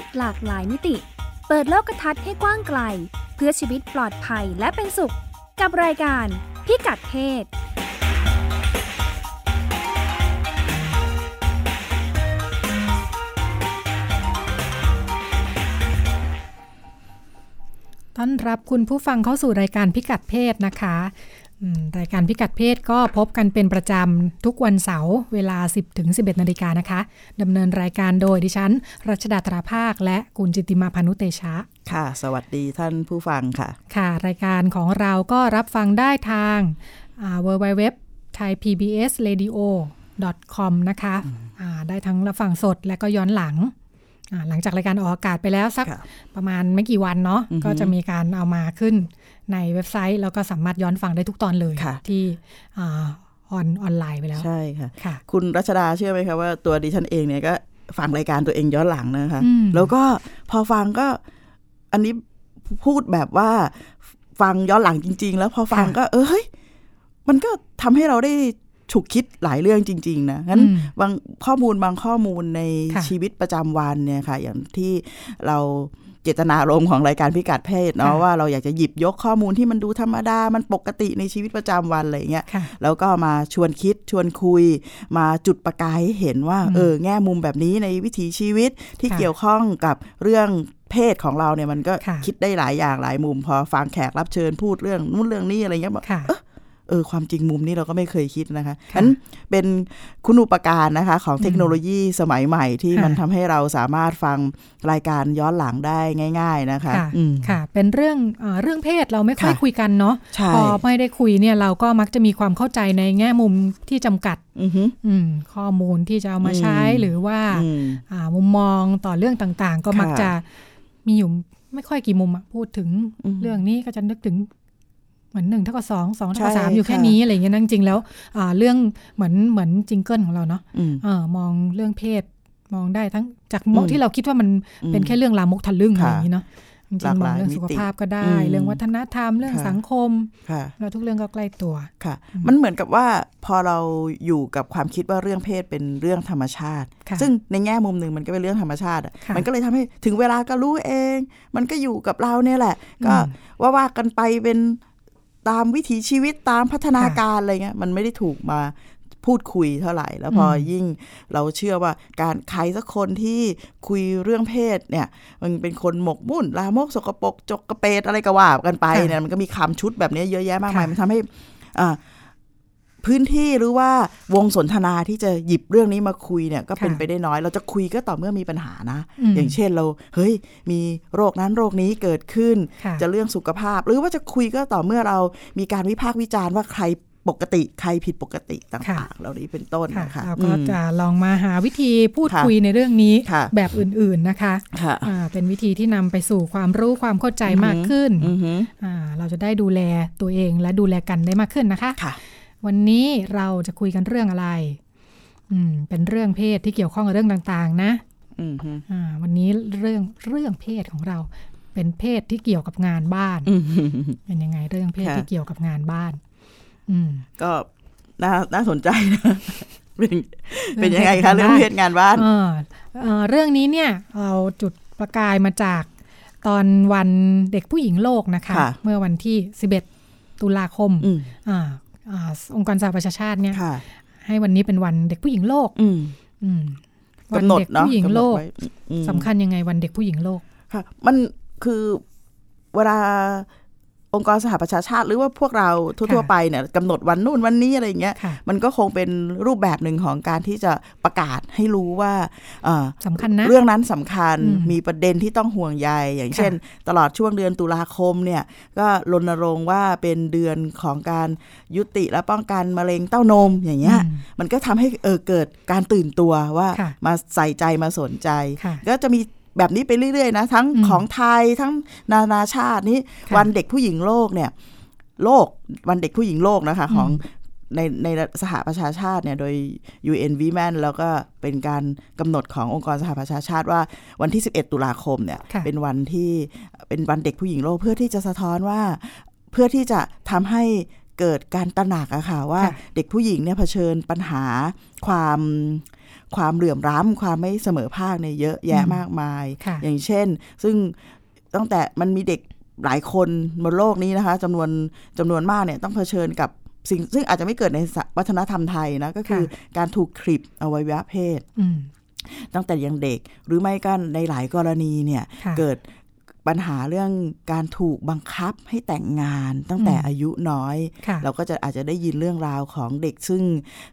ศหลากหลายมิติ เปิดโลกทัศน์ให้กว้างไกล เพื่อชีวิตปลอดภัยและเป็นสุข กับรายการพิกัดเพศต้อนรับคุณผู้ฟังเข้าสู่รายการพิกัดเพศนะคะ รายการพิกัดเพศก็พบกันเป็นประจำทุกวันเสาร์เวลา 10ถึง11 นาฬิกานะคะดำเนินรายการโดยดิฉัน รัชดาตราภาค และคุณจิตติมาพานุเตชะ ค่ะ สวัสดีท่านผู้ฟังค่ะ ค่ะ รายการของเราก็รับฟังได้ทางอ่า www thai pbs radio com นะคะอ่าได้ทั้งรับฟังสดและก็ย้อนหลังอ่าหลังจากรายการออกอากาศไปแล้วสักค่ะประมาณไม่กี่วันเนาะอือฮึก็จะมีการเอามาขึ้น ในเว็บไซต์ แล้วก็สามารถย้อนฟังได้ทุกตอนเลยค่ะที่อ่าออนออนไลน์ไปแล้ว ใช่ค่ะค่ะคุณรัชดาเชื่อไหมคะว่าตัวดิฉันเองเนี่ยก็ฟังรายการตัวเองย้อนหลังนะคะอืมแล้วก็พอฟังก็อันนี้พูดแบบว่าฟังย้อนหลังจริง ๆ แล้วพอฟังก็ เออเฮ้ยมันก็ทำให้เราได้ฉุกคิดหลายเรื่องจริง ๆ นะงั้นอืมบางข้อมูลบางข้อมูลในค่ะชีวิตประจำวันเนี่ยค่ะ อย่างที่เรา เจตนารมณ์ของรายการพิกัดเพศเนาะค่ะว่าเราอยากจะหยิบยกข้อมูลที่มันดูธรรมดา มันปกติในชีวิตประจำวันอะไรอย่างเงี้ยค่ะแล้วก็มาชวนคิดชวนคุย มาจุดประกายให้เห็นว่าอืมเออแง่มุมแบบนี้ในวิถีชีวิตที่ค่ะเกี่ยวข้องกับเรื่องเพศของเราเนี่ยมันก็ค่ะคิดได้หลายอย่างหลายมุม พอฟังแขกรับเชิญพูดเรื่องนู้นเรื่องนี้อะไรเงี้ยบอกค่ะ เออความจริงมุมนี้เราก็ไม่เคยคิดนะคะค่ะนั้นเป็นคุณอุปการนะคะ ของเทคโนโลยีสมัยใหม่ที่ค่ะมันทำให้เราสามารถฟังรายการย้อนหลังได้ง่าย ๆนะคะค่ะอืมค่ะเป็นเรื่องอาเรื่องเพศเราไม่ค่อยค่ะคุยกันเนาะใช่พอไม่ได้คุยเนี่ยเราก็มักจะมีความเข้าใจในแง่มุมที่จำกัดอือฮึอืมข้อมูลที่จะเอามาใช้อืมหรือว่าอืมอ่ามุมมองต่อเรื่องต่างๆ ก็มักค่ะจะมีอยู่ไม่ค่อยกี่มุมอะพูดถึงอืมเรื่องนี้ก็จะนึกถึง เหมือนหนึ่งเท่ากับสองสองเท่ากับใช่สามอยู่แค่ค่ะนี้อะไรอย่างเงี้ยนะจริงๆแล้วอ่าเรื่องเหมือนเหมือนจิงเกิลของเราเนาะอืมเออมองเรื่องเพศมองได้ทั้งจากอืมที่เราคิดว่ามันอืมเป็นแค่เรื่องลามกทะลึ่งอะไรค่ะอย่างนี้เนาะจริงหลากๆมหองลายเรื่องสุขมิติภาพก็ได้อืมเรื่องวัฒนธรรมเรื่องค่ะสังคมค่ะแล้วทุกเรื่องก็ใกล้ตัวค่ะ มันเหมือนกับว่าพอเราอยู่กับความคิดว่าเรื่องเพศเป็นเรื่องธรรมชาติค่ะซึ่งในแง่มุมหนึ่งมันก็เป็นเรื่องธรรมชาติอะค่ะมันก็เลยทำให้ถึงเวลาก็รู้เอง มันก็อยู่กับเราเนี่ยแหละ ก็อืมว่าว่ากันไปเป็น ตามวิถีชีวิตตามพัฒนาค่ะการอะไรเงี้ยมันไม่ได้ถูกมาพูดคุยเท่าไหร่ แล้วพออมยิ่งเราเชื่อว่าการใครสักคนที่คุยเรื่องเพศเนี่ย มันเป็นคนหมกมุ่นลามกสกปรกจกกระเปดอะไรก็ว่ากันไปค่ะเนี่ยมันก็มีคำชุดแบบนี้เยอะแยะมากมายค่ะมันทำให้อ่า พื้นที่หรือว่าวงสนทนาที่จะหยิบเรื่องนี้มาคุยเนี่ยก็เป็นค่ะไปได้น้อย เราจะคุยก็ต่อเมื่อมีปัญหานะอืมอย่างเช่นเราเฮ้ยมีโรคนั้นโรคนี้เกิดขึ้นค่ะจะเรื่องสุขภาพ หรือว่าจะคุยก็ต่อเมื่อเรามีการวิพากษ์วิจารณ์ว่าใครปกติใครผิดปกติต่างๆ เหล่านี้เป็นต้นค่ะนะคะเราก็อืมจะลองมาหาวิธีพูดค่ะคุยในเรื่องนี้ค่ะแบบอื่นๆนะคะค่ะอ่าเป็นวิธีที่นำไปสู่ความรู้ความเข้าใจมากขึ้นอือหืออ่าเราจะได้ดูแลตัวเองและดูแลกันได้มากขึ้นนะคะค่ะ วันนี้เราจะคุยกันเรื่องอะไร อืม เป็นเรื่องเพศที่เกี่ยวข้องกับเรื่องต่างๆ นะอือหืออ่า วันนี้เรื่องเรื่องเพศของเรา เป็นเพศที่เกี่ยวกับงานบ้านอือหือเป็นยังไงเรื่องเพศค่ะที่เกี่ยวกับงานบ้าน อืม ก็น่าน่าสนใจนะเป็นเป็นยังไงคะเรื่องเพศงานบ้านเออเอ่อเรื่องนี้เนี่ยเราจุดประกายมาจากตอนวันเด็กผู้หญิงโลกนะคะค่ะเมื่อวันที่ 11 ตุลาคม อืมอ่าอ่าองค์การสหประชาชาติเนี่ยค่ะให้วันนี้เป็นวันเด็กผู้หญิงโลกอืมอืมวันกำหนดเด็กเนาะผู้หญิงโลกกำหนดไว้อืมสำคัญยังไงวันเด็กผู้หญิงโลกค่ะ มันคือเวลา องค์กรสหประชาชาติ หรือว่าพวกเราทั่วค่ะๆไปเนี่ยกำหนดวันนู่นวันนี้อะไรอย่างเงี้ยค่ะมันก็คงเป็นรูปแบบหนึ่งของการที่จะประกาศให้รู้ว่าเอ่อสำคัญนะเรื่องนั้นสำคัญอืมมีประเด็นที่ต้องห่วงใยอย่างเช่น ตลอดช่วงเดือนตุลาคมเนี่ยก็รณรงค์ว่าเป็นเดือนของการยุติและป้องกันมะเร็งเต้านมอย่างเงี้ยอืมมันก็ทำให้เออเกิดการตื่นตัวว่าค่ะมาใส่ใจมาสนใจค่ะก็จะมี แบบนี้ไปเรื่อยๆนะ ทั้งอืมของไทยทั้งนานาชาตินี้ค่ะวันเด็กผู้หญิงโลกเนี่ย โลกวันเด็กผู้หญิงโลกนะคะอืมของในในสหประชาชาติเนี่ยโดย UN Women แล้วก็เป็นการกำหนดขององค์กรสหประชาชาติว่าวันที่ 11 ตุลาคมเนี่ยค่ะเป็นวันที่เป็นวันเด็กผู้หญิงโลกเพื่อที่จะสะท้อนว่าเพื่อที่จะทำให้เกิดการตระหนักอะค่ะว่าค่ะเด็กผู้หญิงเนี่ยเผชิญปัญหาความ ความเหลื่อมล้ำความไม่เสมอภาคเนี่ยเยอะแยะอืมมากมายค่ะอย่างเช่น ซึ่งตั้งแต่มันมีเด็กหลายคนบนโลกนี้นะคะจำนวนจำนวนมากเนี่ยต้องเผชิญกับสิ่งซึ่งอาจจะไม่เกิดในสวัฒนธรรมไทยนะก็คือการถูกคลิปอวัยวะเพศอืมตั้งแต่ยังเด็กหรือไม่ก็ในหลายกรณีเนี่ยค่ะเกิด ปัญหาเรื่องการถูกบังคับให้แต่งงานตั้งแต่อืมอายุน้อยค่ะเราก็จะอาจจะได้ยินเรื่องราวของเด็กซึ่ง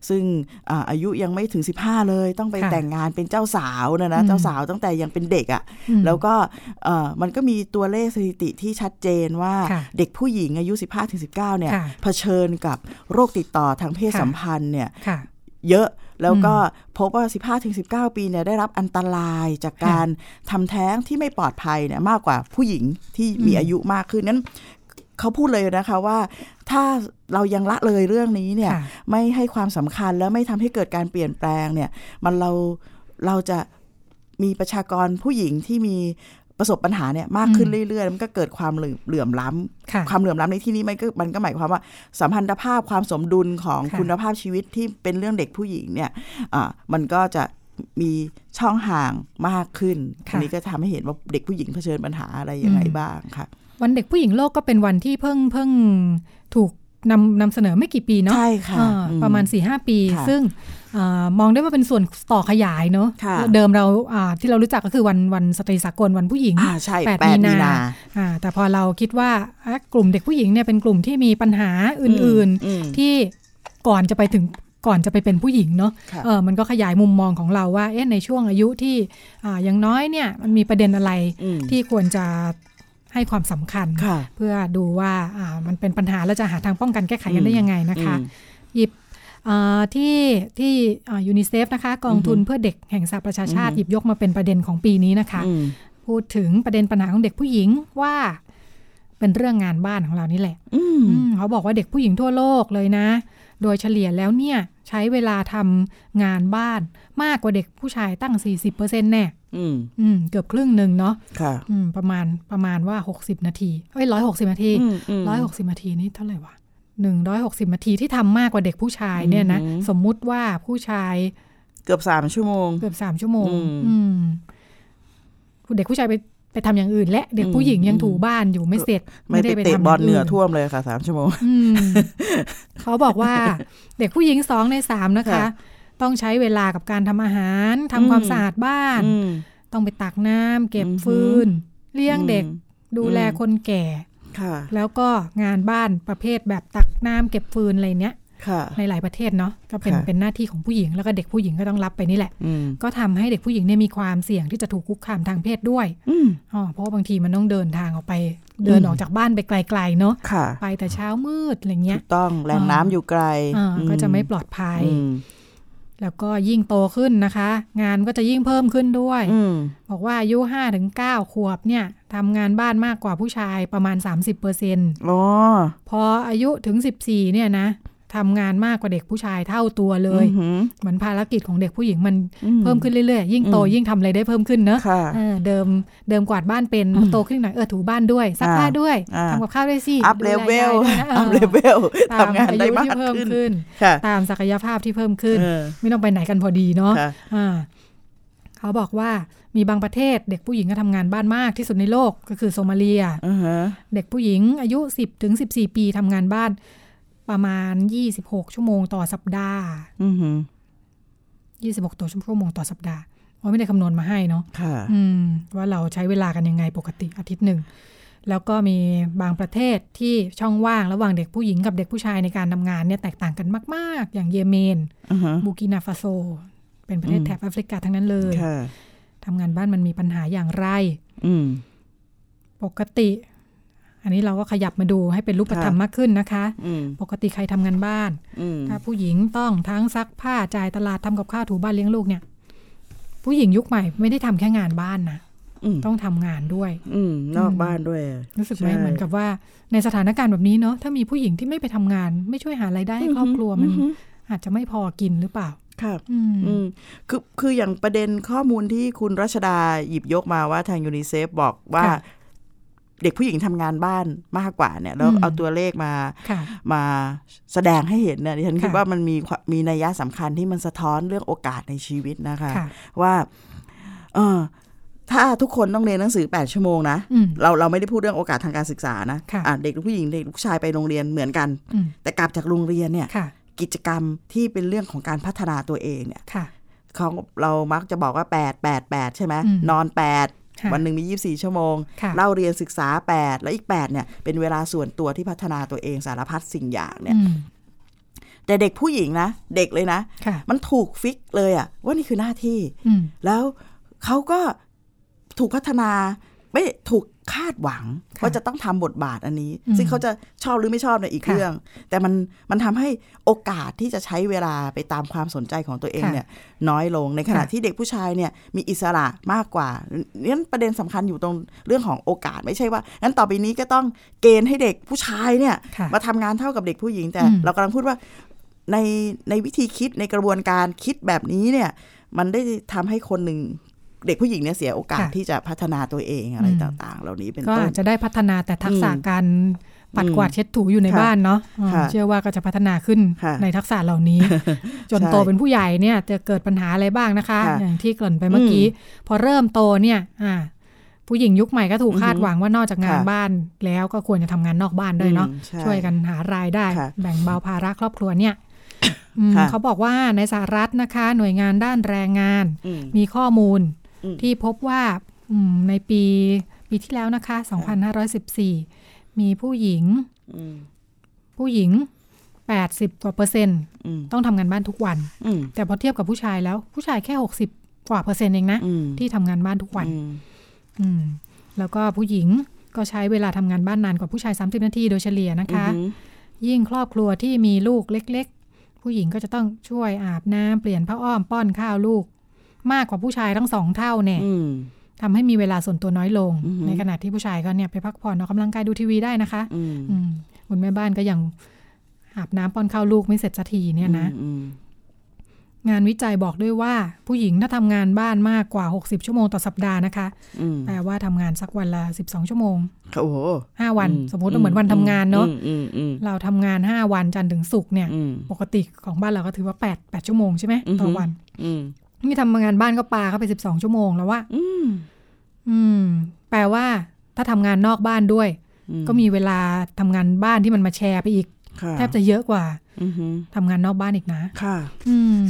ซึ่งอาอายุยังไม่ถึง 15 เลย ต้องไปค่ะแต่งงานเป็นเจ้าสาวนะนะอืมเจ้าสาวตั้งแต่ยังเป็นเด็กอะ่ะอืมแล้วก็เอ่อมันก็มีตัวเลขสถิติที่ชัดเจนว่าค่ะเด็กผู้หญิงอายุ 15-19เนี่ยค่ะเผชิญกับโรคติดต่อทางเพศค่ะสัมพันธ์เนี่ยค่ะ เยอะ แล้วก็พบว่า 15-19 ปีเนี่ยได้รับอันตรายจากการทำแท้งที่ไม่ปลอดภัยเนี่ยมากกว่าผู้หญิงที่มีอืมอายุมากขึ้นนั้นเขาพูดเลยนะคะว่าถ้าเรายังละเลยเรื่องนี้เนี่ยค่ะไม่ให้ความสำคัญแล้วไม่ทำให้เกิดการเปลี่ยนแปลงเนี่ยมันเราเราจะมีประชากรผู้หญิงที่มี ประสบปัญหาเนี่ยมากขึ้นอืมเรื่อยๆ มันก็เกิดความเหลื่อมเหลื่อมล้ำค่ะความเหลื่อมล้ำในที่นี้มันก็มันก็หมายความว่าสัมพันธภาพความสมดุลของค่ะคุณภาพชีวิตที่เป็นเรื่องเด็กผู้หญิงเนี่ยอ่ามันก็จะมีช่องห่างมากขึ้นค่ะอันนี้ก็ทำให้เห็นว่าเด็กผู้หญิงเผชิญปัญหาอะไรยังไงอืมบ้างค่ะ วันเด็กผู้หญิงโลกก็เป็นวันที่เพิ่งเพิ่งถูกนำนำเสนอไม่กี่ปีเนาะใช่ค่ะอ่าอืประมาณ4ีหปีค่ะซึ่งอา มองได้ว่าเป็นส่วนต่อขยายเนาะค่ะเดิมเราอ่าที่เรารู้จักก็คือวันวันสตรีสากลวันผู้หญิงอ่าใช่แปดแปดมีมีนานาอ่าแต่พอเราคิดว่าอะกลุ่มเด็กผู้หญิงเนี่ยเป็นกลุ่มที่มีปัญหาอื่นอืมๆที่ก่อนจะไปถึงก่อนจะไปเป็นผู้หญิงเนาะค่ะเออมันก็ขยายมุมมองของเราว่าเอ๊ะในช่วงอายุที่อ่ายังน้อยเนี่ยมันมีประเด็นอะไรอืมที่ควรจะให้ความสำคัญค่ะเพื่อดูว่าอ่ามันเป็นปัญหาแล้วจะหาทางป้องกันแก้ไขกันได้ยังไงนะคะอืมหยิบอ่า ที่ที่ยูนิเซฟนะคะกองทุนอือฮึเพื่อเด็กแห่งสหประชาชาติอือฮึหยิบยกมาเป็นประเด็นของปีนี้นะคะอืมพูดถึงประเด็นปัญหาของเด็กผู้หญิงว่าเป็นเรื่องงานบ้านของเรานี่แหละอืมอืมเขาบอกว่าเด็กผู้หญิงทั่วโลกเลยนะ โดยเฉลี่ยแล้วเนี่ยใช้เวลาทำงานบ้านมากกว่าเด็กผู้ชายตั้ง 40%แน่อืมอืมเกือบครึ่งหนึ่งเนาะค่ะอืมประมาณประมาณว่า 60 นาทีเอ้ยร้อยหกสิบนาทีอืมอืมร้อยหกสิบนาทีนี่เท่าไหร่วะ หนึ่งร้อยหกสิบนาทีที่ทำมากกว่าเด็กผู้ชายเนี่ยนะอือหือสมมุติว่าผู้ชาย เกือบสามชั่วโมง เกือบสามชั่วโมง อืมอืมเด็กผู้ชายไปไปทำอย่างอื่น และเด็กผู้หญิงยังอืมถูบ้านอยู่ไม่เสร็จ ไม่ได้เตะทำบอลเหนือางท่วมเลยค่ะสามชั่วโมงอืมเขาบอกว่า เด็กผู้หญิงสองในสามนะคะค่ะต้องใช้เวลากับการทำอาหารทำความอืมสะอาดบ้านอืมต้องไปตักน้ำเก็บอือหือฟืน เลี้ยงเด็กอืมดูแลอืมคนแก่ค่ะ แล้วก็งานบ้านประเภทแบบตักน้ำเก็บฟืนอะไรเนี้ยค่ะในหลายประเทศเนาะก็เป็นค่ะเป็นหน้าที่ของผู้หญิงแล้วก็เด็กผู้หญิงก็ต้องรับไปนี่แหละอืมก็ทำให้เด็กผู้หญิงเนี่ยมีความเสี่ยงที่จะถูกคุกคามทางเพศด้วยอืมอ๋อเพราะว่าบางทีมันต้องเดินทางออกไป เดินอืมออกจากบ้านไปไกลๆเนาะค่ะไปแต่เช้ามืดอะไรเงี้ถูยกต้องแหล่งน้ำอยู่ไกลอ่าอืก็จะไม่ปลอดภัยอืม แล้วก็ยิ่งโตขึ้นนะคะ งานก็จะยิ่งเพิ่มขึ้นด้วยอืมบอกว่าอายุ5ถึง9ขวบเนี่ยทำงานบ้านมากกว่าผู้ชายประมาณ 30%เปอร์เซ็นต์อ๋อพออายุถึง 14เนี่ยนะ ทำงานมากกว่าเด็กผู้ชายเท่าตัวเลยอือหือเหมือนภารกิจของเด็กผู้หญิงมันอืเพิ่มขึ้นเรื่อยๆ ยิ่งโตอืมยิ่งทำอะไรได้เพิ่มขึ้นเนอะค่ะเออเดิมเดิมกวาดบ้านเป็นอืมโตขึ้นหน่อยเออถูบ้านด้วยซักผ้าอ่าด้วยอ่าทำกับข้าวด้วยสิอัพดูเลแเวลยายด้วยนะอัพเลเวลตามทำงานได้อายุมากที่เพิ่มขึ้นขึ้นค่ะตามศักยภาพที่เพิ่มขึ้นเออไม่ต้องไปไหนกันพอดีเนาะค่ะอ่าเขาบอกว่ามีบางประเทศเด็กผู้หญิงก็ทำงานบ้านมากที่สุดในโลกก็คือโซมาเลียอือฮะเด็กผู้หญิงอายุ 10ถึง14 ปีทำงานบ้าน ประมาณ 26 ชั่วโมงต่อสัปดาห์อือหือ26ตัวชั่วโมงต่อสัปดาห์ว่าไม่ได้คำนวณมาให้เนาะค่ะอืมว่าเราใช้เวลากันยังไงปกติอาทิตย์หนึ่ง แล้วก็มีบางประเทศที่ช่องว่างระหว่างเด็กผู้หญิงกับเด็กผู้ชายในการทำงานเนี่ยแตกต่างกันมาก ๆ อย่างเยเมนอือฮะบูกินาฟาโซ เป็นประเทศอืมแถบแอฟริกาทั้งนั้นเลยค่ะทำงานบ้านมันมีปัญหาอย่างไรอืมปกติ อันนี้เราก็ขยับมาดูให้เป็นรูปธรรมค่ะมากขึ้นนะคะอืมปกติใครทำงานบ้านอืมถ้าผู้หญิงต้องทั้งซักผ้าจ่ายตลาดทำกับข้าวถูบ้านเลี้ยงลูกเนี่ย ผู้หญิงยุคใหม่ไม่ได้ทำแค่งานบ้านนะอืมต้องทำงานด้วย อืมนอกอืมบ้านด้วย รู้สึกไหมใช่เหมือนกับว่า ในสถานการณ์แบบนี้เนาะถ้ามีผู้หญิงที่ไม่ไปทำงาน ไม่ช่วยหารายได้ให้ครอบครัวมันอือฮึอาจจะไม่พอกินหรือเปล่าค่ะอืมอืมคือคืออย่างประเด็นข้อมูลที่คุณรัชดาหยิบยกมาว่าทางยูนิเซฟบอกว่าค่ะ เด็กผู้หญิงทำงานบ้านมากกว่าเนี่ยแล้วอืมเอาตัวเลขมาค่ะมาแสดงให้เห็นเนี่ยดิฉันคิดค่ะว่ามันมีความมีนัยยะสำคัญที่มันสะท้อนเรื่องโอกาสในชีวิตนะคะค่ะว่า เออถ้าทุกคนต้องเรียนหนังสือ 8 ชั่วโมงนะอืมเราเราไม่ได้พูดเรื่องโอกาสทางการศึกษานะค่ะอะเด็กผู้หญิงเด็กผู้ชายไปโรงเรียนเหมือนกันอืมแต่กลับจากโรงเรียนเนี่ยค่ะกิจกรรมที่เป็นเรื่องของการพัฒนาตัวเองเนี่ยค่ะเขาเรามักจะบอกว่า 8 8 8 ใช่ไหมอืมนอน8ค่ะ วันหนึ่งมี 24 ชั่วโมงค่ะเล่าเรียนศึกษา 8 แล้วอีก 8 เนี่ย เป็นเวลาส่วนตัวที่พัฒนาตัวเองสารพัดสิ่งอย่างเนี่ยอืมแต่เด็กผู้หญิงนะ เด็กเลยนะค่ะมันถูกฟิกเลยอะว่านี่คือหน้าที่อืมแล้วเขาก็ถูกพัฒนา ไม่ถูก คาดหวังค่ะว่าจะต้องทำบทบาทอันนี้อืมซึ่งเขาจะชอบหรือไม่ชอบในยอีกค่ะเรื่อง แต่มันมันทำให้โอกาสที่จะใช้เวลาไปตามความสนใจของตัวเองค่ะเนี่ยน้อยลงในขณะค่ะที่เด็กผู้ชายเนี่ยมีอิสระมากกว่านั้นประเด็นสำคัญอยู่ตรงเรื่องของโอกาสไม่ใช่ว่างั้นต่อไปนี้ก็ต้องเกณฑ์ให้เด็กผู้ชายเนี่ยค่ะมาทำงานเท่ากับเด็กผู้หญิงแต่อืมเรากำลังพูดว่าในในวิธีคิดในกระบวนการคิดแบบนี้เนี่ยมันได้ทำให้คนหนึ่ง เด็กผู้หญิงเนี่ยเสียโอกาสค่ะที่จะพัฒนาตัวเองอะไรอืมต่างๆ เหล่านี้เป็นก็ต้อานจจะได้พัฒนาแต่ทักษะอืมการปัดอืมกวาดเช็ดถูอยู่ในค่ะบ้านเนาะอ่าค่ะเชื่อว่าก็จะพัฒนาขึ้นค่ะในทักษะเหล่านี้ จนใช่โตเป็นผู้ใหญ่เนี่ยจะเกิดปัญหาอะไรบ้างนะคะค่ะอย่างที่เกริ่นไปเมื่อกี้ พอเริ่มโตเนี่ยอ่าผู้หญิงยุคใหม่ก็ถูกอือฮึคาดหวังว่านอกจากงานค่ะบ้านแล้วก็ควรจะทำงานนอกบ้านด้วยเนาะอืมใช่ช่วยกันหารายได้ค่ะแบ่งเบาภาระครอบครัวเนี่ยอืมค่ะเขาบอกว่าในสหรัฐนะคะ หน่วยงานด้านแรงงานอืมมีข้อมูลอืม ที่พบว่าอืมในปีปีที่แล้วนะคะ 2514 มีผู้หญิงอืมผู้หญิง 80กว่าเปอร์เซ็นต์อืมต้องทำงานบ้านทุกวันอืมแต่พอเทียบกับผู้ชายแล้ว ผู้ชายแค่ 60 กว่าเปอร์เซ็นต์เองนะอืมที่ทำงานบ้านทุกวันอืมอืมแล้วก็ผู้หญิงก็ใช้เวลาทำงานบ้านนานกว่าผู้ชาย 30 นาทีโดยเฉลี่ยนะคะอืมยิ่งครอบครัวที่มีลูกเล็ก ๆ ผู้หญิงก็จะต้องช่วยอาบน้ำเปลี่ยนผ้าอ้อมป้อนข้าวลูก มากกว่าผู้ชายทั้งสองเท่าเนี่ยอืมทำให้มีเวลาส่วนตัวน้อยลงอือฮึในขณะที่ผู้ชายก็เนี่ยไปพักผ่อนออกกำลังกายดูทีวีได้นะคะอืมอืมคุณแม่บ้านก็ยังอาบน้ำป้อนข้าวลูกไม่เสร็จสักทีเนี่ยนะอืมงานวิจัยบอกด้วยว่า ผู้หญิงถ้าทำงานบ้านมากกว่า 60 ชั่วโมงต่อสัปดาห์นะคะอืมแปลว่าทำงานสักวันละ 12 ชั่วโมงโอ้โห5วันอืสมมติว่าเหมือนวันทำงานเนาะอืมอืมอืมเราทำงาน 5 วันจันทร์ถึงศุกร์เนี่ยอืมปกติของบ้านเราก็ถือว่า 8 8 ชั่วโมงใช่ไหมอือฮึต่อวันอืม นี่ทำงานบ้านก็ปาเข้าไป12ชั่วโมงแล้วว่าอืม อืม แปลว่า ถ้าทำงานนอกบ้านด้วยอืก็มีเวลาทำงานบ้านที่มันมาแชร์ไปอีกค่ะแทบจะเยอะกว่าอือฮึทำงานนอกบ้านอีกนะ ค่ะ อืม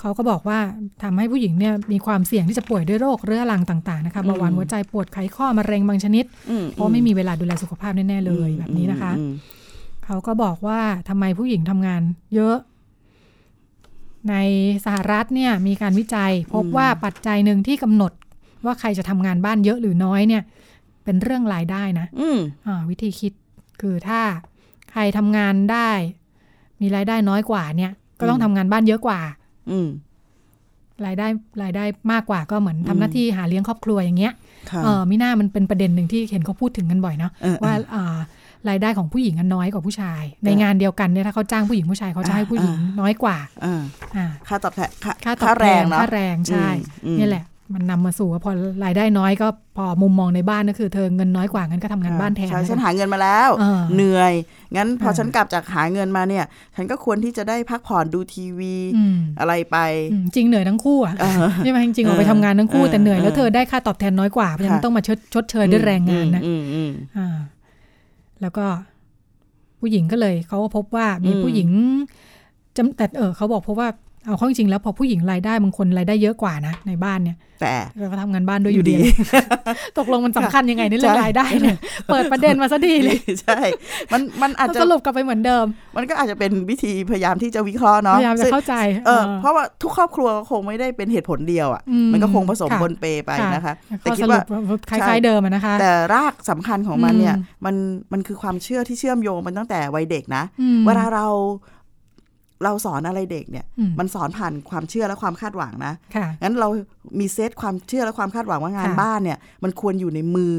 เขาก็บอกว่าทำให้ผู้หญิงเนี่ยมีความเสี่ยงที่จะป่วยด้วยโรคเรื้อรังต่างๆนะคะเบาหวานอืมหัวใจปวดไขข้อมะเร็งบางชนิดอืเพราะไม่มีเวลาดูแลสุขภาพแน่ๆเลยแบบนี้นะคะอืมเขาก็บอกว่าทำไมผู้หญิงทำงาน เยอะ ในสหรัฐเนี่ยมีการวิจัย พบว่าปัจจัยหนึ่งที่กำหนดว่าใครจะทำงานบ้านเยอะหรือน้อยเนี่ย เป็นเรื่องรายได้นะอืมอ่าวิธีคิดคือถ้าใครทำงานได้ มีรายได้น้อยกว่าเนี่ย ก็ต้องทำงานบ้านเยอะกว่า อืมรายได้รายได้มากกว่าก็เหมือนทำหน้าที่หาเลี้ยงครอบครัวอย่างเงี้ยค่ะเออมิน่ามันเป็นประเด็นหนึ่งที่เห็นเขาพูดถึงกันบ่อยเนาะเออว่าอ่า รายได้ของผู้หญิงอันน้อยกว่าผู้ชาย ในงานเดียวกันเนี่ยถ้าเขาจ้างผู้หญิงผู้ชายเขาจะให้ผู้หญิงน้อยกว่าอ่าอ่าค่าตอบแทนค่าค่าตอบค่าแทแรงนเนาะค่าแรงใช่อืมนี่แหละมันนำมาสู่ว่าพอรายได้น้อยก็พอมุมมองในบ้านก็คือเธอเงินน้อยกว่างั้นก็ทำงานบ้านแทนใช่แล้วฉักันนหาเงินมาแล้วเออเหนื่อย งั้นพอเออฉันกลับจากหาเงินมาเนี่ย ฉันก็ควรที่จะได้พักผ่อนดูทีวีอืมอะไรไปอืมจริงเหนื่อยทั้งคู่อะเออใช่ไหมจริงๆออกไปทำงานทั้งคู่เออแต่เหนื่อยแล้วเออเธอได้ค่าตอบแทนน้อยกว่าเพราะฉะนั้นค่ะต้องมาชดชดเชยด้วยแรงงานนะอืมอืมอ่า แล้วก็ผู้หญิงก็เลยเขาก็พบว่ามีผู้หญิงจำแต่เออเขาบอกเพราะว่า เอาเข้าจริงๆแล้วพอผู้หญิงรายได้บางคนรายได้เยอะกว่านะในบ้านเนี่ย แต่ก็ทำงานบ้านด้วยออยู่ยู่ดีดี ตกลงมันสำคัญยังไงในเรื่องใช่รายได้เนี่ยเปิดประเด็นมาซะดีเลยใช่มันมันอาจจะสรุปกลับไปเหมือนเดิม มันก็อาจจะเป็นวิธีพยายามที่จะวิเคราะห์พเนาะยายามจะซึ่งเข้าใจเออเออเพราะว่าทุกครอบครัวก็คงไม่ได้เป็นเหตุผลเดียวอะอืมมันก็คงผสมค่ะบนเปไปนะคะข้แต่อคิสดรุว่าปคล้ายๆเดิมอะนะคะ แต่รากสำคัญของมันเนี่ยอืมมันมันคือความเชื่อที่เชื่อมโยงมันตั้งแต่วัยเด็กนะอืมเวลาเรา เราสอนอะไรเด็กเนี่ยอืมมันสอนผ่านความเชื่อและความคาดหวังนะค่ะงั้นเรามีเซตความเชื่อและความคาดหวังว่างานค่ะบ้านเนี่ย มันควรอยู่ในมือ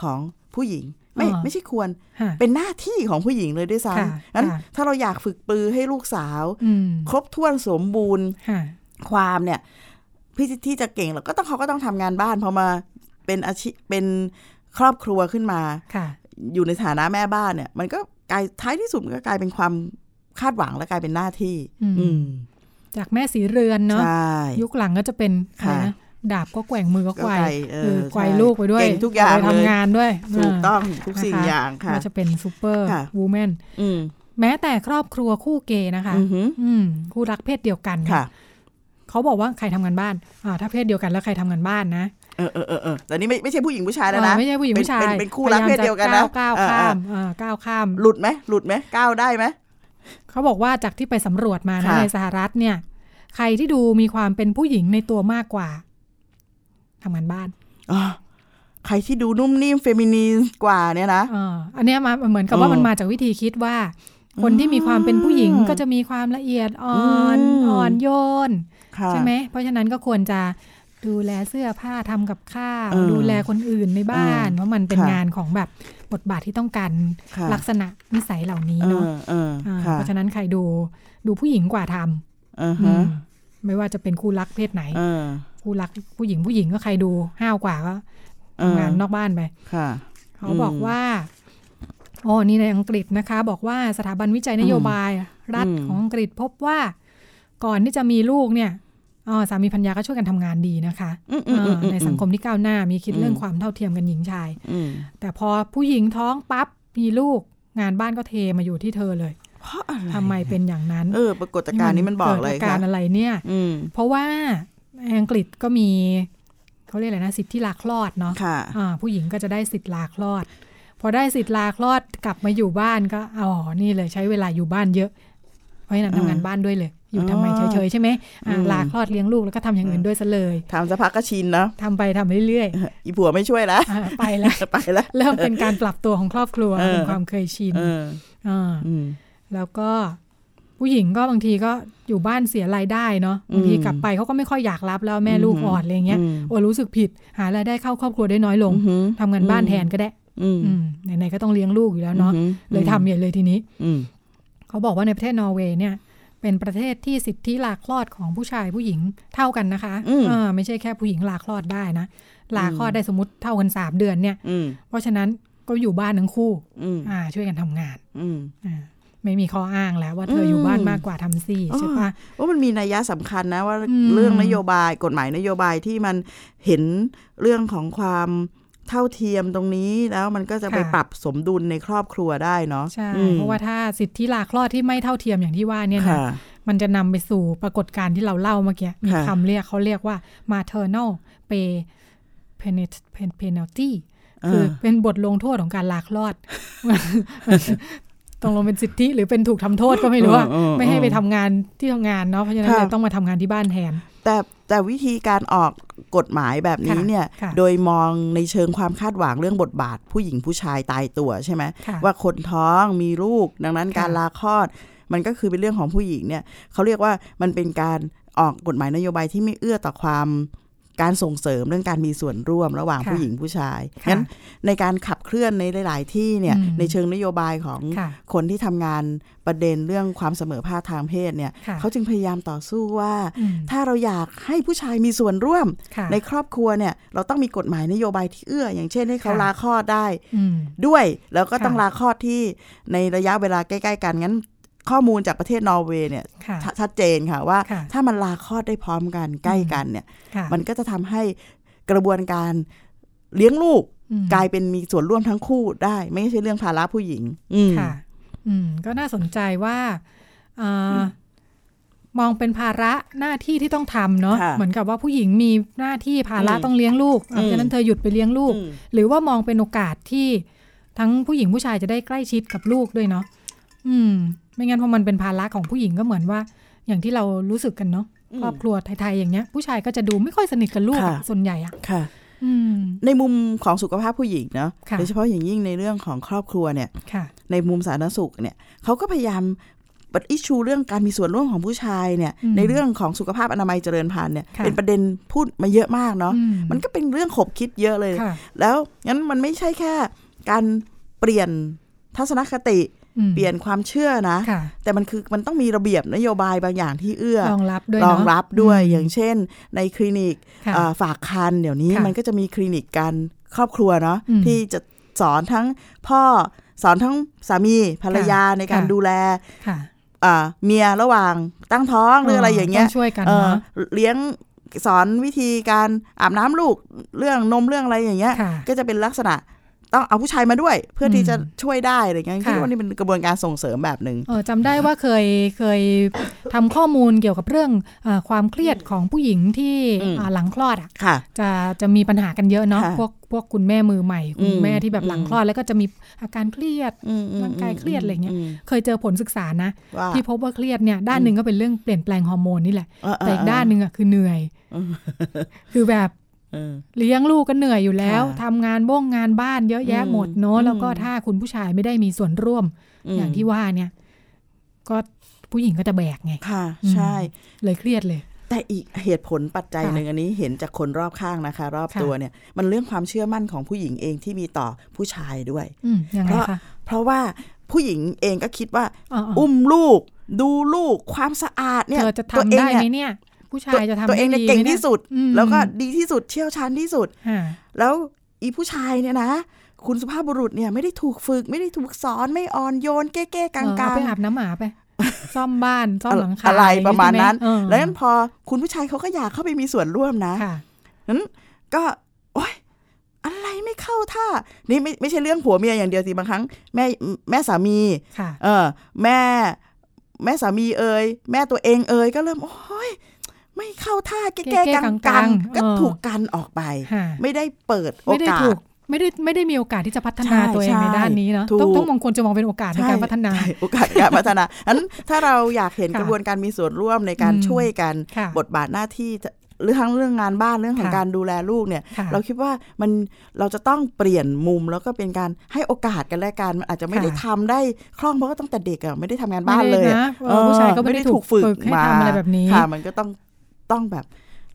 ของผู้หญิง ไม่อ่าไม่ใช่ควรค่ะเป็นหน้าที่ของผู้หญิงเลยด้วยซ้ค่ะำงั้นค่ะถ้าเราอยากฝึกปรือให้ลูกสาวอืมครบถ้วนสมบูรณ์ค่ะความเนี่ยพี่ที่จะเก่งเราก็ต้องเขาก็ต้องทำงานบ้านพอมาเป็นอาชีพเป็นครอบครัวขึ้นมาค่ะอยู่ในฐานะแม่บ้านเนี่ย มันก็กลายท้ายที่สุดมันก็กลายเป็นความ คาดหวังและกลายเป็นหน้าที่ อืมอืมจากแม่สีเรือนเนาะใช่ยุคหลังก็จะเป็นอะไรค่ะนะดาบก็แกว่งมือก็ไกวก็ไกวเออคือไกวใช่ลูกไปด้วยเก่งทุกอย่างไปเลยทำงานด้วย ถูกต้องเทุกสิ่งนะคะอย่างค่ะก็จะเป็นซูเปอร์ค่ะวูแมนอืมแม้แต่ครอบครัวคู่เกย์นะคะอือหืออืมคู่รักเพศเดียวกันเนี่ยค่ะเขาบอกว่าใครทำงานบ้านอ่าถ้าเพศเดียวกันแล้วใครทำงานบ้านนะเออเออเออเออแต่นี่ไม่ไม่ใช่ผู้หญิงผู้ชายแล้วนะเออไม่ใช่ผู้หญิงเป็นผู้ชายเป็นเป็นคู่รักเพศเดียวกันนะพาามจก้าวเออก้าวเออข้ามอ่าก้าวข้ามหลุดไหมหลุดไหมก้าวได้ไหม เขาบอกว่าจากที่ไปสำรวจมานะค่ะในสหรัฐเนี่ย ใครที่ดูมีความเป็นผู้หญิงในตัวมากกว่าทำงานบ้านอ๋อใครที่ดูนุ่มนิ่มเฟมินีนกว่าเนี่ยนะเอออันเนี้ยมาเหมือนกับว่าเออมันมาจากวิธีคิดว่า คนที่มีความเป็นผู้หญิงก็จะมีความละเอียดอ่อนอืมอ่อนโยนค่ะใช่ไหมเพราะฉะนั้นก็ควรจะดูแลเสื้อผ้าทำกับข้าวเออดูแลคนอื่นในบ้านเออเพราะมันเป็นค่ะงานของแบบ บทบาทที่ต้องการค่ะลักษณะนิสัยเหล่านี้เอเนาะอเอออ่าค่ะเพราะฉะนั้นใครดูดูผู้หญิงกว่าทำอืออืฮะมไม่ว่าจะเป็นคู่รักเพศไหนเออคู่รักผู้หญิงผู้หญิงก็ใครดูห้าวกว่าก็เออทำงานนอกบ้านไปค่ะเขาบอกว่าอ๋อนี่ในอังกฤษนะคะ บอกว่าสถาบันวิจัยนโยบายรัฐอืมของอังกฤษพบว่า ก่อนที่จะมีลูกเนี่ยอ๋อ สามีพัญญาก็ช่วยกันทำงานดีนะคะอืมอืมอืมเออในสังคมที่ก้าวหน้ามีคิดอืมเรื่องความเท่าเทียมกันหญิงชายอืมแต่พอผู้หญิงท้องปั๊บมีลูกงานบ้านก็เทมาอยู่ที่เธอเลยเพราะอะไรทำไมเป็นอย่างนั้นเออปรากฏการณ์นี้มันบอกเลยกิดอาค่ะการอะไรเนี่ยอืมเพราะว่าในอังกฤษก็มีเขาเรียกอะไรนะสิทธิลาคลอดเนาะค่ะอ่าผู้หญิงก็จะได้สิทธิลาคลอด พอได้สิทธิลาคลอดกลับมาอยู่บ้านก็อ๋อนี่เลยใช้เวลาอยู่บ้านเยอะ เพราะฉะนั้นอืมทำงานบ้านด้วยเลย อยู่อ๋อทำไมเฉยๆใช่ไหมอ่าอืมลาคลอดเลี้ยงลูกแล้วก็ทำอย่างอื่นด้วยซะเลยทำสักพักก็ชินเนาะทำไปทำเรื่อยอีผัวไม่ช่วยแล้วๆอ่าไปแล้วไปแล้วเริ่มเป็นการปรับตัวของครอบครัวเออเป็นความเคยชินเอออ่าอืมแล้วก็ผู้หญิงก็บางทีก็อยู่บ้านเสียรายได้เนาะบางทีอืมกลับไปเขาก็ไม่ค่อยอยากรับแล้วแม่ลูกอืมอ่อนอะไรเงี้ยอืมโอ้รู้สึกผิด หารายได้เข้าครอบครัวได้น้อยลงอือหือทำงานบ้านแทนก็ได้อืมอืมไหนๆก็ต้องเลี้ยงลูกอยู่แล้วเนาะอือหือเลยทำใหญ่เลยทีนี้อืม เขาบอกว่าในประเทศนอร์เวย์เนี่ยเป็นประเทศที่สิทธิลาคลอดของผู้ชายผู้หญิงเท่ากันนะคะอืมอ่าไม่ใช่แค่ผู้หญิงลาคลอดได้นะ ลาคลอดได้สมมติเท่ากันสามเดือนเนี่ยอืมเพราะฉะนั้นก็อยู่บ้านทั้งคู่อืมอ่า ช่วยกันทำงานอืมอ่าไม่มีข้ออ้างแล้วว่าเธออยู่บ้านมากกว่าทำซี่ใช่ปะว่ามันมีนัยยะสำคัญนะว่าอืมเรื่องนโยบายกฎหมายนโยบายที่มันเห็นเรื่องของความ เท่าเทียมตรงนี้แล้วมันก็จะไปปรับสมดุลในครอบครัวได้เนาะใช่อืมเพราะว่าถ้าสิทธิลาคลอดที่ไม่เท่าเทียมอย่างที่ว่าเนี่ยนะค่ะมันจะนำไปสู่ปรากฏการณ์ที่เราเล่าเมื่อกี้มีค่ะคำเรียกเขาเรียกว่า maternal pay penalty- penalty คือเป็นบทลงโทษของการลาคลอดตรงลงเป็นสิทธิหรือเป็นถูกทำโทษก็ไม่รู้อะเออเออไม่ให้ไปทำงานที่ทำงานเนาะเพราะฉะนั้นค่ะเลยต้องมาทำงานที่บ้านแทน แต่แต่วิธีการออกกฎหมายแบบนี้ค่ะเนี่ยค่ะโดยมองในเชิงความคาดหวังเรื่องบทบาท ผู้หญิงผู้ชายตายตัวใช่ไหมค่ะว่าคนท้องมีลูก ดังนั้นค่ะการลาคลอด มันก็คือเป็นเรื่องของผู้หญิงเนี่ยเขาเรียกว่ามันเป็นการออกกฎหมายนโยบายที่ไม่เอื้อต่อความ การส่งเสริมเรื่องการมีส่วนร่วมระหว่างค่ะผู้หญิงผู้ชายค่ะงั้นในการขับเคลื่อนในหลาย ๆ ที่เนี่ยอืมในเชิงนโยบายของค่ะคนที่ทำงานประเด็นเรื่องความเสมอภาคทางเพศเนี่ยค่ะเขาจึงพยายามต่อสู้ว่าอืมถ้าเราอยากให้ผู้ชายมีส่วนร่วมค่ะในครอบครัวเนี่ยเราต้องมีกฎหมายนโยบายที่เอื้อ อย่างเช่นให้เขาค่ะลาคลอดได้อืมด้วย แล้วก็ต้องค่ะลาคลอดที่ในระยะเวลาใกล้ ๆ กันงั้น ข้อมูลจากประเทศนอร์เวย์เนี่ยค่ะชชัดเจนค่ะว่าค่ะถ้ามันลาคลอดได้พร้อมกันใกล้กันเนี่ยค่ะมันก็จะทำให้กระบวนการเลี้ยงลูกอืมกลายเป็นมีส่วนร่วมทั้งคู่ได้ ไม่ใช่เรื่องภาระผู้หญิง อืมค่ะ อืม ก็น่าสนใจว่าอามองเป็นภาระหน้าที่ที่ต้องทำเนาะค่ะเหมือนกับว่าผู้หญิงมีหน้าที่ภาระอืมต้องเลี้ยงลูกอะอืมฉะนั้นเธอหยุดไปเลี้ยงลูกอืมหรือว่ามองเป็นโอกาสที่ทั้งผู้หญิงผู้ชายจะได้ใกล้ชิดกับลูกด้วยเนาะอืม ไม่งั้นพอมันเป็นภาระของผู้หญิงก็เหมือนว่า อย่างที่เรารู้สึกกันเนาะครอบครัวไทยๆอย่างเงี้ย ผู้ชายก็จะดูไม่ค่อยสนิทกับลูกอะค่ะส่วนใหญ่อะค่ะอืมในมุมของสุขภาพผู้หญิงเนาะค่ะโดยเฉพาะอย่างยิ่งในเรื่องของครอบครัวเนี่ยค่ะในมุมสาธารณสุขเนี่ยเขาก็พยายามปัดอิชูเรื่องการมีส่วนร่วมของผู้ชายเนี่ยอืมในเรื่องของสุขภาพอนามัยเจริญพันธุ์เนี่ยค่ะเป็นประเด็นพูดมาเยอะมากเนาะอืมันก็เป็นเรื่องขบคิดเยอะเลยค่ะแล้วงั้นมันไม่ใช่แค่การเปลี่ยนทัศนคติอืม เปลี่ยนความเชื่อนะค่ะแต่มันคือมันต้องมีระเบียบนโยบายบางอย่างที่เอื้อรองรับด้วยรเนาะองรับด้วยมอย่างเช่น ในคลินิกค่ะอ่าฝากคันเดี๋ยวนี้ค่ะมันก็จะมีคลินิกการครอบครัวเนาะอืมที่จะสอนทั้งพ่อสอนทั้งสามีภรรยาในการค่ะดูแลค่ะอ่าเมียระหว่างตั้งท้องหรืออะไรอย่างเงี้ยต้ช่วยกันเออเนาะเลี้ยงสอนวิธีการอาบน้ำลูกเรื่องนมเรื่องอะไรอย่างเงี้ยค่ะก็จะเป็นลักษณะ ต้องเอาผู้ชายมาด้วย เพื่อที่อืมจะช่วยได้อะไรเงี้ยค่ะคิดว่านี่เป็นกระบวนการส่งเสริมแบบหนึ่งเออจำได้ว่าเคยเคยทำข้อมูลเกี่ยวกับเรื่องเออความเครียดของผู้หญิงที่อืมอ่าหลังคลอดอะค่ะจะจะมีปัญหากันเยอะเนาะค่ะพวกพวกคุณแม่มือใหม่ คุณอืมแม่ที่แบบหลังอืมคลอดแล้วก็จะมีอาการเครียดอืมอืมร่างกายเครียดอะไรเงี้ยมเคยเจอผลศึกษานะว่าที่พบว่าเครียดเนี่ยด้านหนึ่งก็เป็นเรื่องเปลี่ยนแปลงฮอร์โมนนี่แหละเออเออแต่อีกด้านหนึ่งอะคือเหนื่อยอืมคือแบบ เออเลี้ยงลูกก็เหนื่อยอยู่แล้วค่ะทำงานบ้งงานบ้านเยอะแยะอืมหมดเนอะอืมแล้วก็ถ้าคุณผู้ชายไม่ได้มีส่วนร่วมมอย่างที่ว่าเนี่ย ก็ผู้หญิงก็จะแบกไง ค่ะอืมใช่ เลยเครียดเลย แต่อีกเหตุผลปัจจัยค่ะหนึ่งอันนี้เห็นจากคนรอบข้างนะคะ รอบค่ะตัวเนี่ย มันเรื่องความเชื่อมั่นของผู้หญิงเองที่มีต่อผู้ชายด้วยอืมยังไงเพราะคะเพราะว่าผู้หญิงเองก็คิดว่าอ๋ออ๋ออุ้มลูก ดูลูกความสะอาดเนี่ยเธอจะตัวทำเองได้เนี่ยไหมเนี่ย ผู้ชายจะทำตัวเองเนี่ยได้ดีเก่งไหมที่สุดอืมแล้วก็ดีที่สุดเชี่ยวชาญที่สุดอ่าแล้วอีผู้ชายเนี่ยนะคุณสุภาพบุรุษเนี่ยไม่ได้ถูกฝึก ไม่ได้ถูกสอนไม่อ่อนโยนเก้ๆกเอลาอเอางไปอาบน้ำหมาไป ซ่อมบ้านซ่อมหลังคาอะไรประมาณนั้นอย่งงี้ใช่ไหมแล้วนั้นพอคุณผู้ชายเขาก็อยากเข้าไปมีส่วนร่วมนะเออค่ะนั้นก็โอ๊ยอะไรไม่เข้าท่า นี่ไม่ไม่ใช่เรื่องผัวเมียอย่างเดียวสิบางครั้ง แม่แม่สามีค่ะเออ แม่ แม่สามีเอ่ยแม่ตัวเองเอ่ยก็เริ่มโอ้ย ไม่เข้าท่าแก้แก้ๆๆกักังงๆๆก็เออถูกกันออกไปค่ะไม่ได้เปิดโอไม่ได้กาถูสกไม่ได้ไม่ได้มีโอกาสที่จะพัฒนาใช่ตัวเองใช่ในด้านนี้เนาะถูกต้องต้องมองควรจะมองเป็นโอกาสในการพัฒนาใช่โอกาสการพัฒนาอันถ้าเราอยากเห็นค่ะกระบวนการมีส่วนร่วมในการอืมช่วยกันค่ะบทบาทหน้าที่หรือทั้งเรื่องงานบ้านเรื่องของค่ะการดูแลลูกเนี่ยค่ะเราคิดว่ามันเราจะต้องเปลี่ยนมุมแล้วก็เป็นการให้โอกาสกันและกันมันอาจจะไม่ค่ะได้ทำได้คล่องเพราะว่าตั้งแต่เด็กอะไม่ได้ทำงานบ้านไม่เลได้ยนะเออผู้ชายก็ไม่ได้ถูกฝึกให้มาทำอะไรแบบนี้ค่ะ มันก็ต้อง ต้องแบบ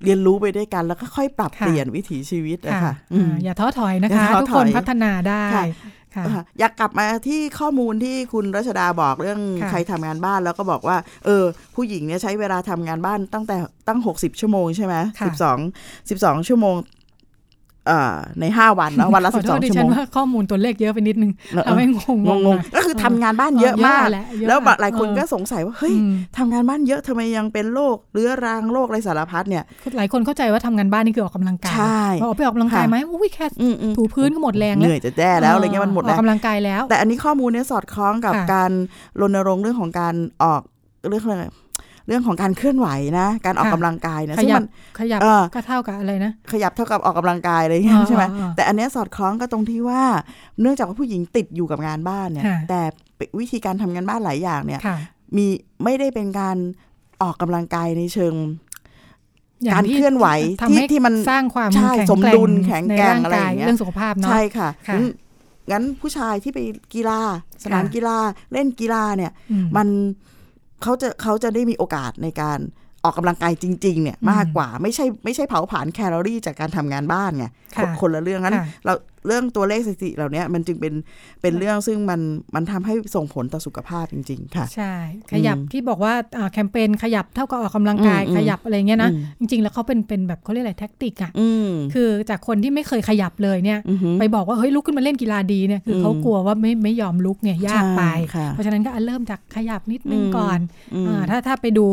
เรียนรู้ไปด้วยกันแล้วก็ค่อยปรับค่ะเปลี่ยนวิถีชีวิตนะค่ะคะอืมอ่าอย่าท้อถอยนะอย่าคะท้อทุกถคอนยพัฒนาได้ค่ะค่ะอะอยากกลับมาที่ข้อมูลที่คุณรัชดาบอกเรื่องค่ะใครทำงานบ้านแล้วก็บอกว่า เออ ผู้หญิงเนี่ยใช้เวลาทำงานบ้านตั้งแต่ตั้ง 60 ชั่วโมงใช่ไหมค่ะสิบสองสิบสองชั่วโมงอ่า ในห้าวันเนาะวันละขสิอบโทสอษงดิชั่วฉัโมนงว่าข้อมูลตัวเลขเยอะไปนิดนึงเออทำให้งงงงงนะๆก็คือทำงานบ้านเยอะมากแหละเยอะแล้วอะหลายคนเออก็สงสัยว่าเฮ้ยอืมทำงานบ้านเยอะทำไมยังเป็นโรคเรื้อรังโรคอะไรสารพัดเนี่ยหลายคนเข้าใจว่าทำงานบ้านนี่คือออกกำลังกายใช่พอออกไปออกกำลังกายค่ะไหมอุ้ยแค่อืมอืมถูพื้นก็หมดแรงเหแล้วนื่อยจะแจ้แล้วอะไรเงี้ยมันหมดอแรอกงกำลังกายแล้ว แต่อันนี้ข้อมูลเนี้ยสอดคล้องกับค่ะการรณรงค์เรื่องของการออกเรื่องอะไรเรื่องของการเคลื่อนไหวนะ การออกค่ะกำลังกายนะขซึ่งยัมับนขยับเออก็เท่ากับอะไรนะ ขยับเท่ากับออกกำลังกายอะไรอย่างเงี้ยอ่าใช่ไหมอ่าอ่าแต่อันเนี้ยสอดคล้องก็ตรงที่ว่า เนื่องจากว่าผู้หญิงติดอยู่กับงานบ้านเนี่ยค่ะแต่วิธีการทำงานบ้านหลายอย่างเนี่ยค่ะมีไม่ได้เป็นการออกกำลังกายในเชิงอย่งการที่เคลื่อนไหวทำให้ที่ที่มันสร้างความใช่แข็งสมแกร่ดุงลแข็งในแกร่งร่างอะไรกาอยย่างเงี้ยเรื่องสุขภาพเนาะใช่ค่ะค่ะงั้นงั้นผู้ชายที่ไปกีฬา สนามค่ะกีฬาเล่นกีฬาเนี่ยอืมมัน เขาจะเขาจะได้มีโอกาสในการ ออกกำลังกายจริงๆเนี่ยอืมมากกว่าไม่ใช่ไม่ใช่เผาผลาญแคลอรี่จากการทำงานบ้านไงค่ะคนคนละเรื่องนั้นค่ะเราเรื่องตัวเลขสถิติเหล่านี้มันจึงเป็นเป็นเรื่องซึ่งมันมันทำให้ส่งผลต่อสุขภาพจริง ๆ ค่ะ ใช่ ขยับอืมที่บอกว่าอ่าแคมเปญขยับเท่ากับออกกำลังกายอืมอืมขยับอะไรเงี้ยนะอืมจริง ๆ แล้วเขาเป็นเป็นแบบเขาเรียกอะไรแท็กติกอะอืมคือจากคนที่ไม่เคยขยับเลยเนี่ยอือหือไปบอกว่าเฮ้ยลุกขึ้นมาเล่นกีฬาดีเนี่ยคืออมเขากลัวว่าไม่ไม่ยอมลุกเนี่ยยากไปใช่ค่ะเพราะฉะนั้นก็อะเริ่มจากขยับนิดนึงอืมก่อนอืมอ่าถ้าถ้าไปดู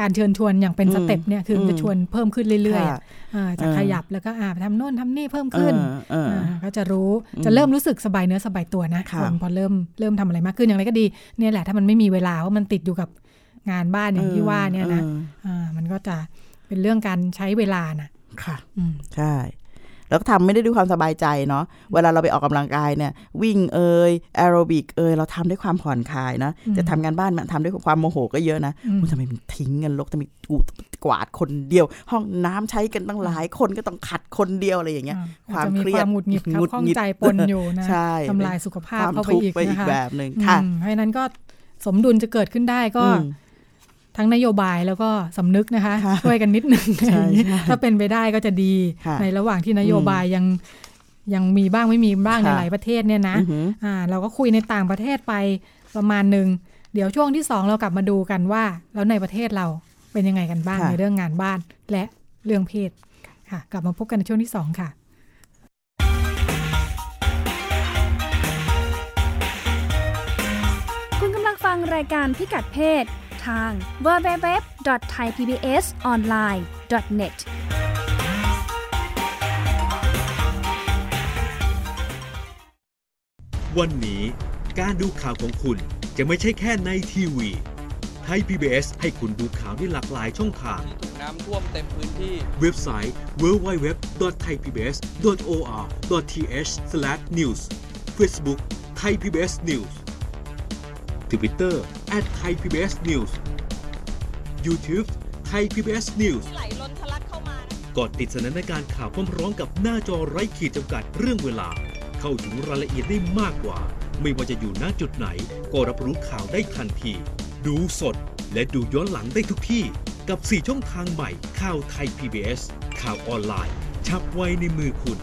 การเชิญชวนอย่างเป็นอืม step เนี่ยคือมันจะอืมชวนเพิ่มขึ้นเรื่อยๆค่ะอะอ่าจะเออขยับแล้วก็อ่าทำโน่นทำนี่เพิ่มขึ้นเออเอออ่าก็จะรู้อืมจะเริ่มรู้สึกสบายเนื้อสบายตัวนะค่ะคนพอเริ่มเริ่มทำอะไรมากขึ้นอย่างไรก็ดีเนี่ยแหละถ้ามันไม่มีเวลาว่ามันติดอยู่กับงานบ้านอย่างที่ว่าเนี่ยนะอออ่ามันก็จะเป็นเรื่องการใช้เวลานะค่ะอืมใช่ แล้วก็ทำไม่ได้ด้วยความสบายใจเนาะเวลาเราไปออกกำลังกายเนี่ย วิ่งเอ่ยแอโรบิกเอ่ยเราทำด้วยความผ่อนคลายนะอืมจะทำงานบ้านมันทำด้วยความโมโหก็เยอะนะอืมมันทำไมมันทิ้งกันลกทำไมกูกวาดคนเดียว ห้องน้ำใช้กันตั้งหลายคนก็ต้องขัดคนเดียวอะไรอย่างเงี้ยอ่ความจะมีเครีคยดวามหงุดหงิดครับหงุดข้องหงิดใจปนอยู่นะใช่ทำลายสุขภาพความเข้าไปทุกอีข์กไปอีนะกคะแบบหนึ่งค่ะอืมเพราะฉะนั้นก็สมดุลจะเกิดขึ้นได้ก็อืม ทั้งนโยบายแล้วก็สำนึกนะคะค่ะช่วยกันนิดนึงใช่ใช่ถ้าเป็นไปได้ก็จะดีค่ะในระหว่างที่นโยบายยังยังมีบ้างไม่มีบ้างในค่ะหลายประเทศเนี่ยนะอือหืออ่าเราก็คุยในต่างประเทศไปประมาณหนึ่งเดี๋ยวช่วงที่สองเรากลับมาดูกันว่า แล้วในประเทศเราเป็นยังไงกันบ้างค่ะในเรื่องงานบ้านและเรื่องเพศค่ะ กลับมาพบกันในช่วงที่สองค่ะคุณกำลังฟังรายการพิกัดเพศ ทาง www.thaipbsonline.net วันนี้การดูข่าวของคุณจะไม่ใช่แค่ในทีวีไทย PBS ให้คุณดูข่าวได้หลากหลายช่องทางที่ถูกน้ำท่วมเต็มพื้นที่ เว็บไซต์ www.thaipbs.or.th/news Facebook Thai PBS News Twitter @thaipbsnews YouTube Thai PBS News ไหลล้นทะลักเข้ามานะกดติดสนันในการข่าวพร้อมๆกับหน้าจอไร้ขีดจำกัดเรื่องเวลา เข้าถึงรายละเอียดได้มากกว่า ไม่ว่าจะอยู่ณจุดไหน ก็รับรู้ข่าวได้ทันที ดูสดและดูย้อนหลังได้ทุกที่กับ 4 ช่องทางใหม่ข่าวไทย PBS ข่าวออนไลน์ ชับไว้ในมือคุณ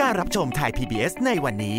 การรับชมไทย PBS ในวันนี้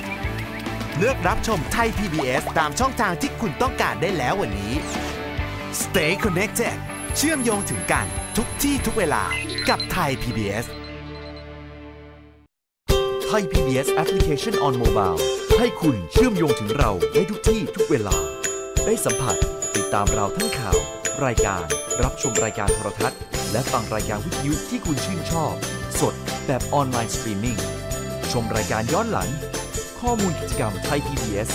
เลือกรับชมไทย PBS ตามช่องทางที่คุณต้องการได้แล้ววันนี้ Stay connected เชื่อมโยงถึงกันทุกที่ทุกเวลากับไทย PBS ไทย PBS Application on Mobile ให้คุณเชื่อมโยงถึงเราได้ทุกที่ทุกเวลา ได้สัมผัสติดตามเราทั้งข่าว รายการ รับชมรายการโทรทัศน์ และฟังรายการวิทยุที่คุณชื่นชอบ สดแบบออนไลน์สตรีมมิ่งชมรายการย้อนหลัง ข้อมูลกิจกรรมไทย PBS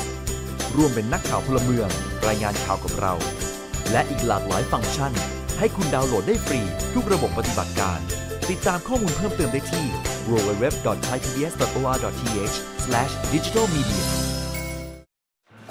ร่วมเป็นนักข่าวพลเมือง รายงานข่าวกับเรา และอีกหลากหลายฟังก์ชัน ให้คุณดาวน์โหลดได้ฟรี ทุกระบบปฏิบัติการ ติดตามข้อมูลเพิ่มเติมได้ที่ www.thaipbs.or.th/digitalmedia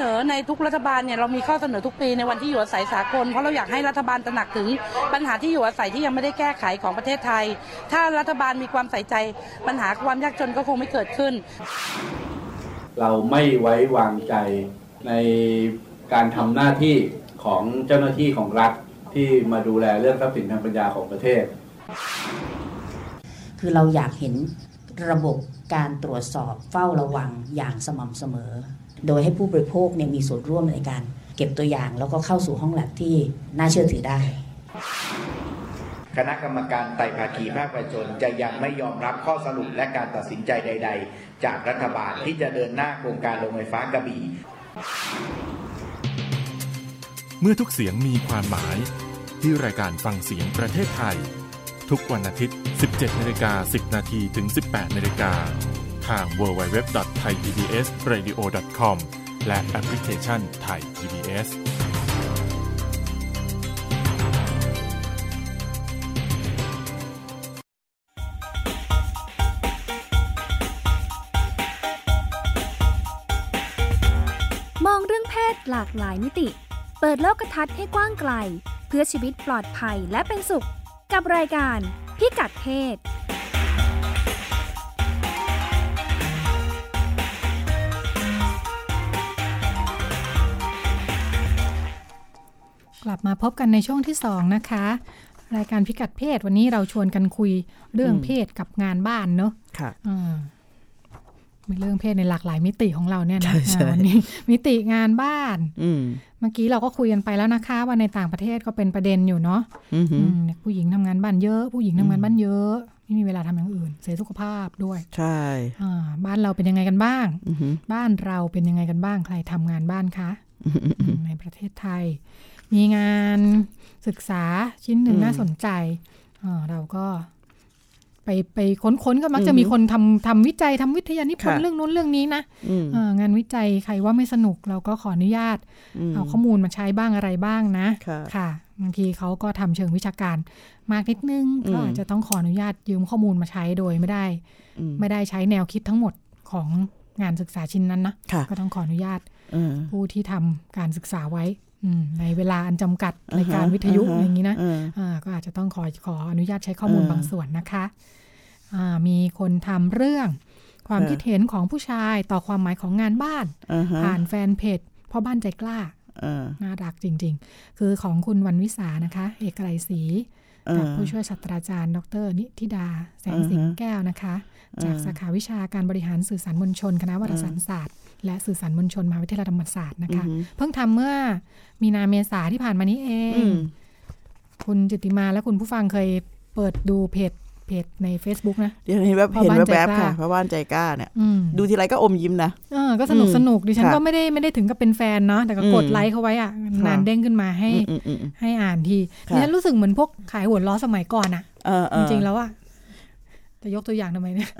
นอในทุกรัฐบาลเนี่ยเรามีข้อเสนอทุกปีในวันที่อยู่อาศัยสากลเพราะเราอยากให้รัฐบาลตระหนักถึงปัญหาที่อยู่อาศัยที่ยังไม่ได้แก้ไขของประเทศไทย ถ้ารัฐบาลมีความใส่ใจ ปัญหาความยากจนก็คงไม่เกิดขึ้น เราไม่ไว้วางใจในการทำหน้าที่ของเจ้าหน้าที่ของรัฐที่มาดูแลเรื่องทรัพย์สินทางปัญญาของประเทศ คือเราอยากเห็นระบบการตรวจสอบเฝ้าระวังอย่างสม่ำเสมอ โดยให้ผู้บริโภคเนี่ยมีส่วนร่วมในการ เก็บตัวอย่างแล้วก็เข้าสู่ห้องแลบที่น่าเชื่อถือได้ คณะกรรมการไต่ภาคีภาคประชาชนจะยังไม่ยอมรับข้อสรุปและการตัดสินใจใด ๆ จากรัฐบาลที่จะเดินหน้าโครงการโรงไฟฟ้ากระบี่ เมื่อทุกเสียงมีความหมาย ที่รายการฟังเสียงประเทศไทย ทุกวันอาทิตย์ 17นาฬิกา10 นาทีถึง 18นาฬิกา ทาง www.thaipbsradio.com และแอปพลิเคชัน Thai PBS มองเรื่องเพศหลากหลายมิติ เปิดโลกทัศน์ให้กว้างไกล เพื่อชีวิตปลอดภัยและเป็นสุข กับรายการพิกัดเพศ ลับมาพบกันในช่วงที่สองนะคะ รายการพิกัดเพศวันนี้เราชวนกันคุยเรื่องอืมเพศกับงานบ้านเนอะค่ะอ่ามีเรื่องเพศในหลากหลายมิติของเราเนี่ยนะใช่ใช่อ่าวันนี้มิติงานบ้านอืมเมื่อกี้เราก็คุยกันไปแล้วนะคะ ว่าในต่างประเทศก็เป็นประเด็นอยู่เนาะอือหืออืมเนี่ยผู้หญิงทำงานบ้านเยอะ ผู้หญิงทำงานบ้านเยอะ ไม่มีเวลาทำอย่างอื่น เสียสุขภาพด้วย ใช่อ่าบ้านเราเป็นยังไงกันบ้างอือหือบ้านเราเป็นยังไงกันบ้างใครทำงานบ้านคะอืมในประเทศไทย มีงานศึกษาชิ้นหนึ่งอืมน่าสนใจอ่าเราก็ไปไปค้นๆก็มักจะอือฮึมีคนทำทำวิจัยทำวิทยานิพนธ์ค่ะเรื่องนู้นเรื่องนี้นะอืมอ่างานวิจัยใครว่าไม่สนุกเราก็ขออนุญาตอืมเอาข้อมูลมาใช้บ้างอะไรบ้างนะค่ะค่ะบางทีเขาก็ทำเชิงวิชาการมากนิดนึงอืมก็อาจจะต้องขออนุญาตยืมข้อมูลมาใช้โดยไม่ได้อืมไม่ได้ใช้แนวคิดทั้งหมดของงานศึกษาชิ้นนั้นนะค่ะก็ต้องขออนุญาตอืมผู้ที่ทำการศึกษาไว้อืม ในเวลาอันจำกัดอ่าฮะรายการวิทยุอ่าฮะอะไรอย่างนี้นะอ่าอ่าก็อาจจะต้องขอขออนุญาตใช้ข้อมูลอ่าบางส่วนนะคะอ่ามีคนทำเรื่องความเออคิดเห็นของผู้ชายต่อความหมายของงานบ้านอ่าฮะผ่านแฟนเพจพ่อบ้านใจกล้าอ่าน่ารักจริง ๆ คือของคุณวันวิสานะคะ เอกไรศรีอ่ากับผู้ช่วยศาสตราจารย์ ดร นิธิดา แสงสิงอ่าฮะแก้วนะคะอ่า จากสาขาวิชาการบริหารสื่อสารมวลชน คณะวารสารศาสตร์ และสื่อสารมวลชนมหาวิทยาลัยธรรมศาสตร์นะคะอือฮึเพิ่งทำเมื่อมีนาเมษาที่ผ่านมานี้เองอืมคุณจิตติมาและคุณผู้ฟังเคยเปิดดูเพจเพจใน Facebook นะเดี๋ยวเห็นแบบพ่อเห็นบ้านใจแวบกล้าๆค่ะเพราะบ้านใจกล้าเนี่ยอืมดูทีไรก็อมยิ้มนะเออก็สนุกอืมสนุกดิฉันค่ะก็ไม่ได้ไม่ได้ถึงกับเป็นแฟนเนาะแต่ก็กดอืมไลค์เขาไว้อะค่ะนานเด้งขึ้นมาให้อืมอืมอืมให้อ่านทีค่ะดิฉันรู้สึกเหมือนพวกขายหัวล้อสมัยก่อนอะเออเอจอริงๆแล้วอะ จะยกตัวอย่างทำไมเนี่ย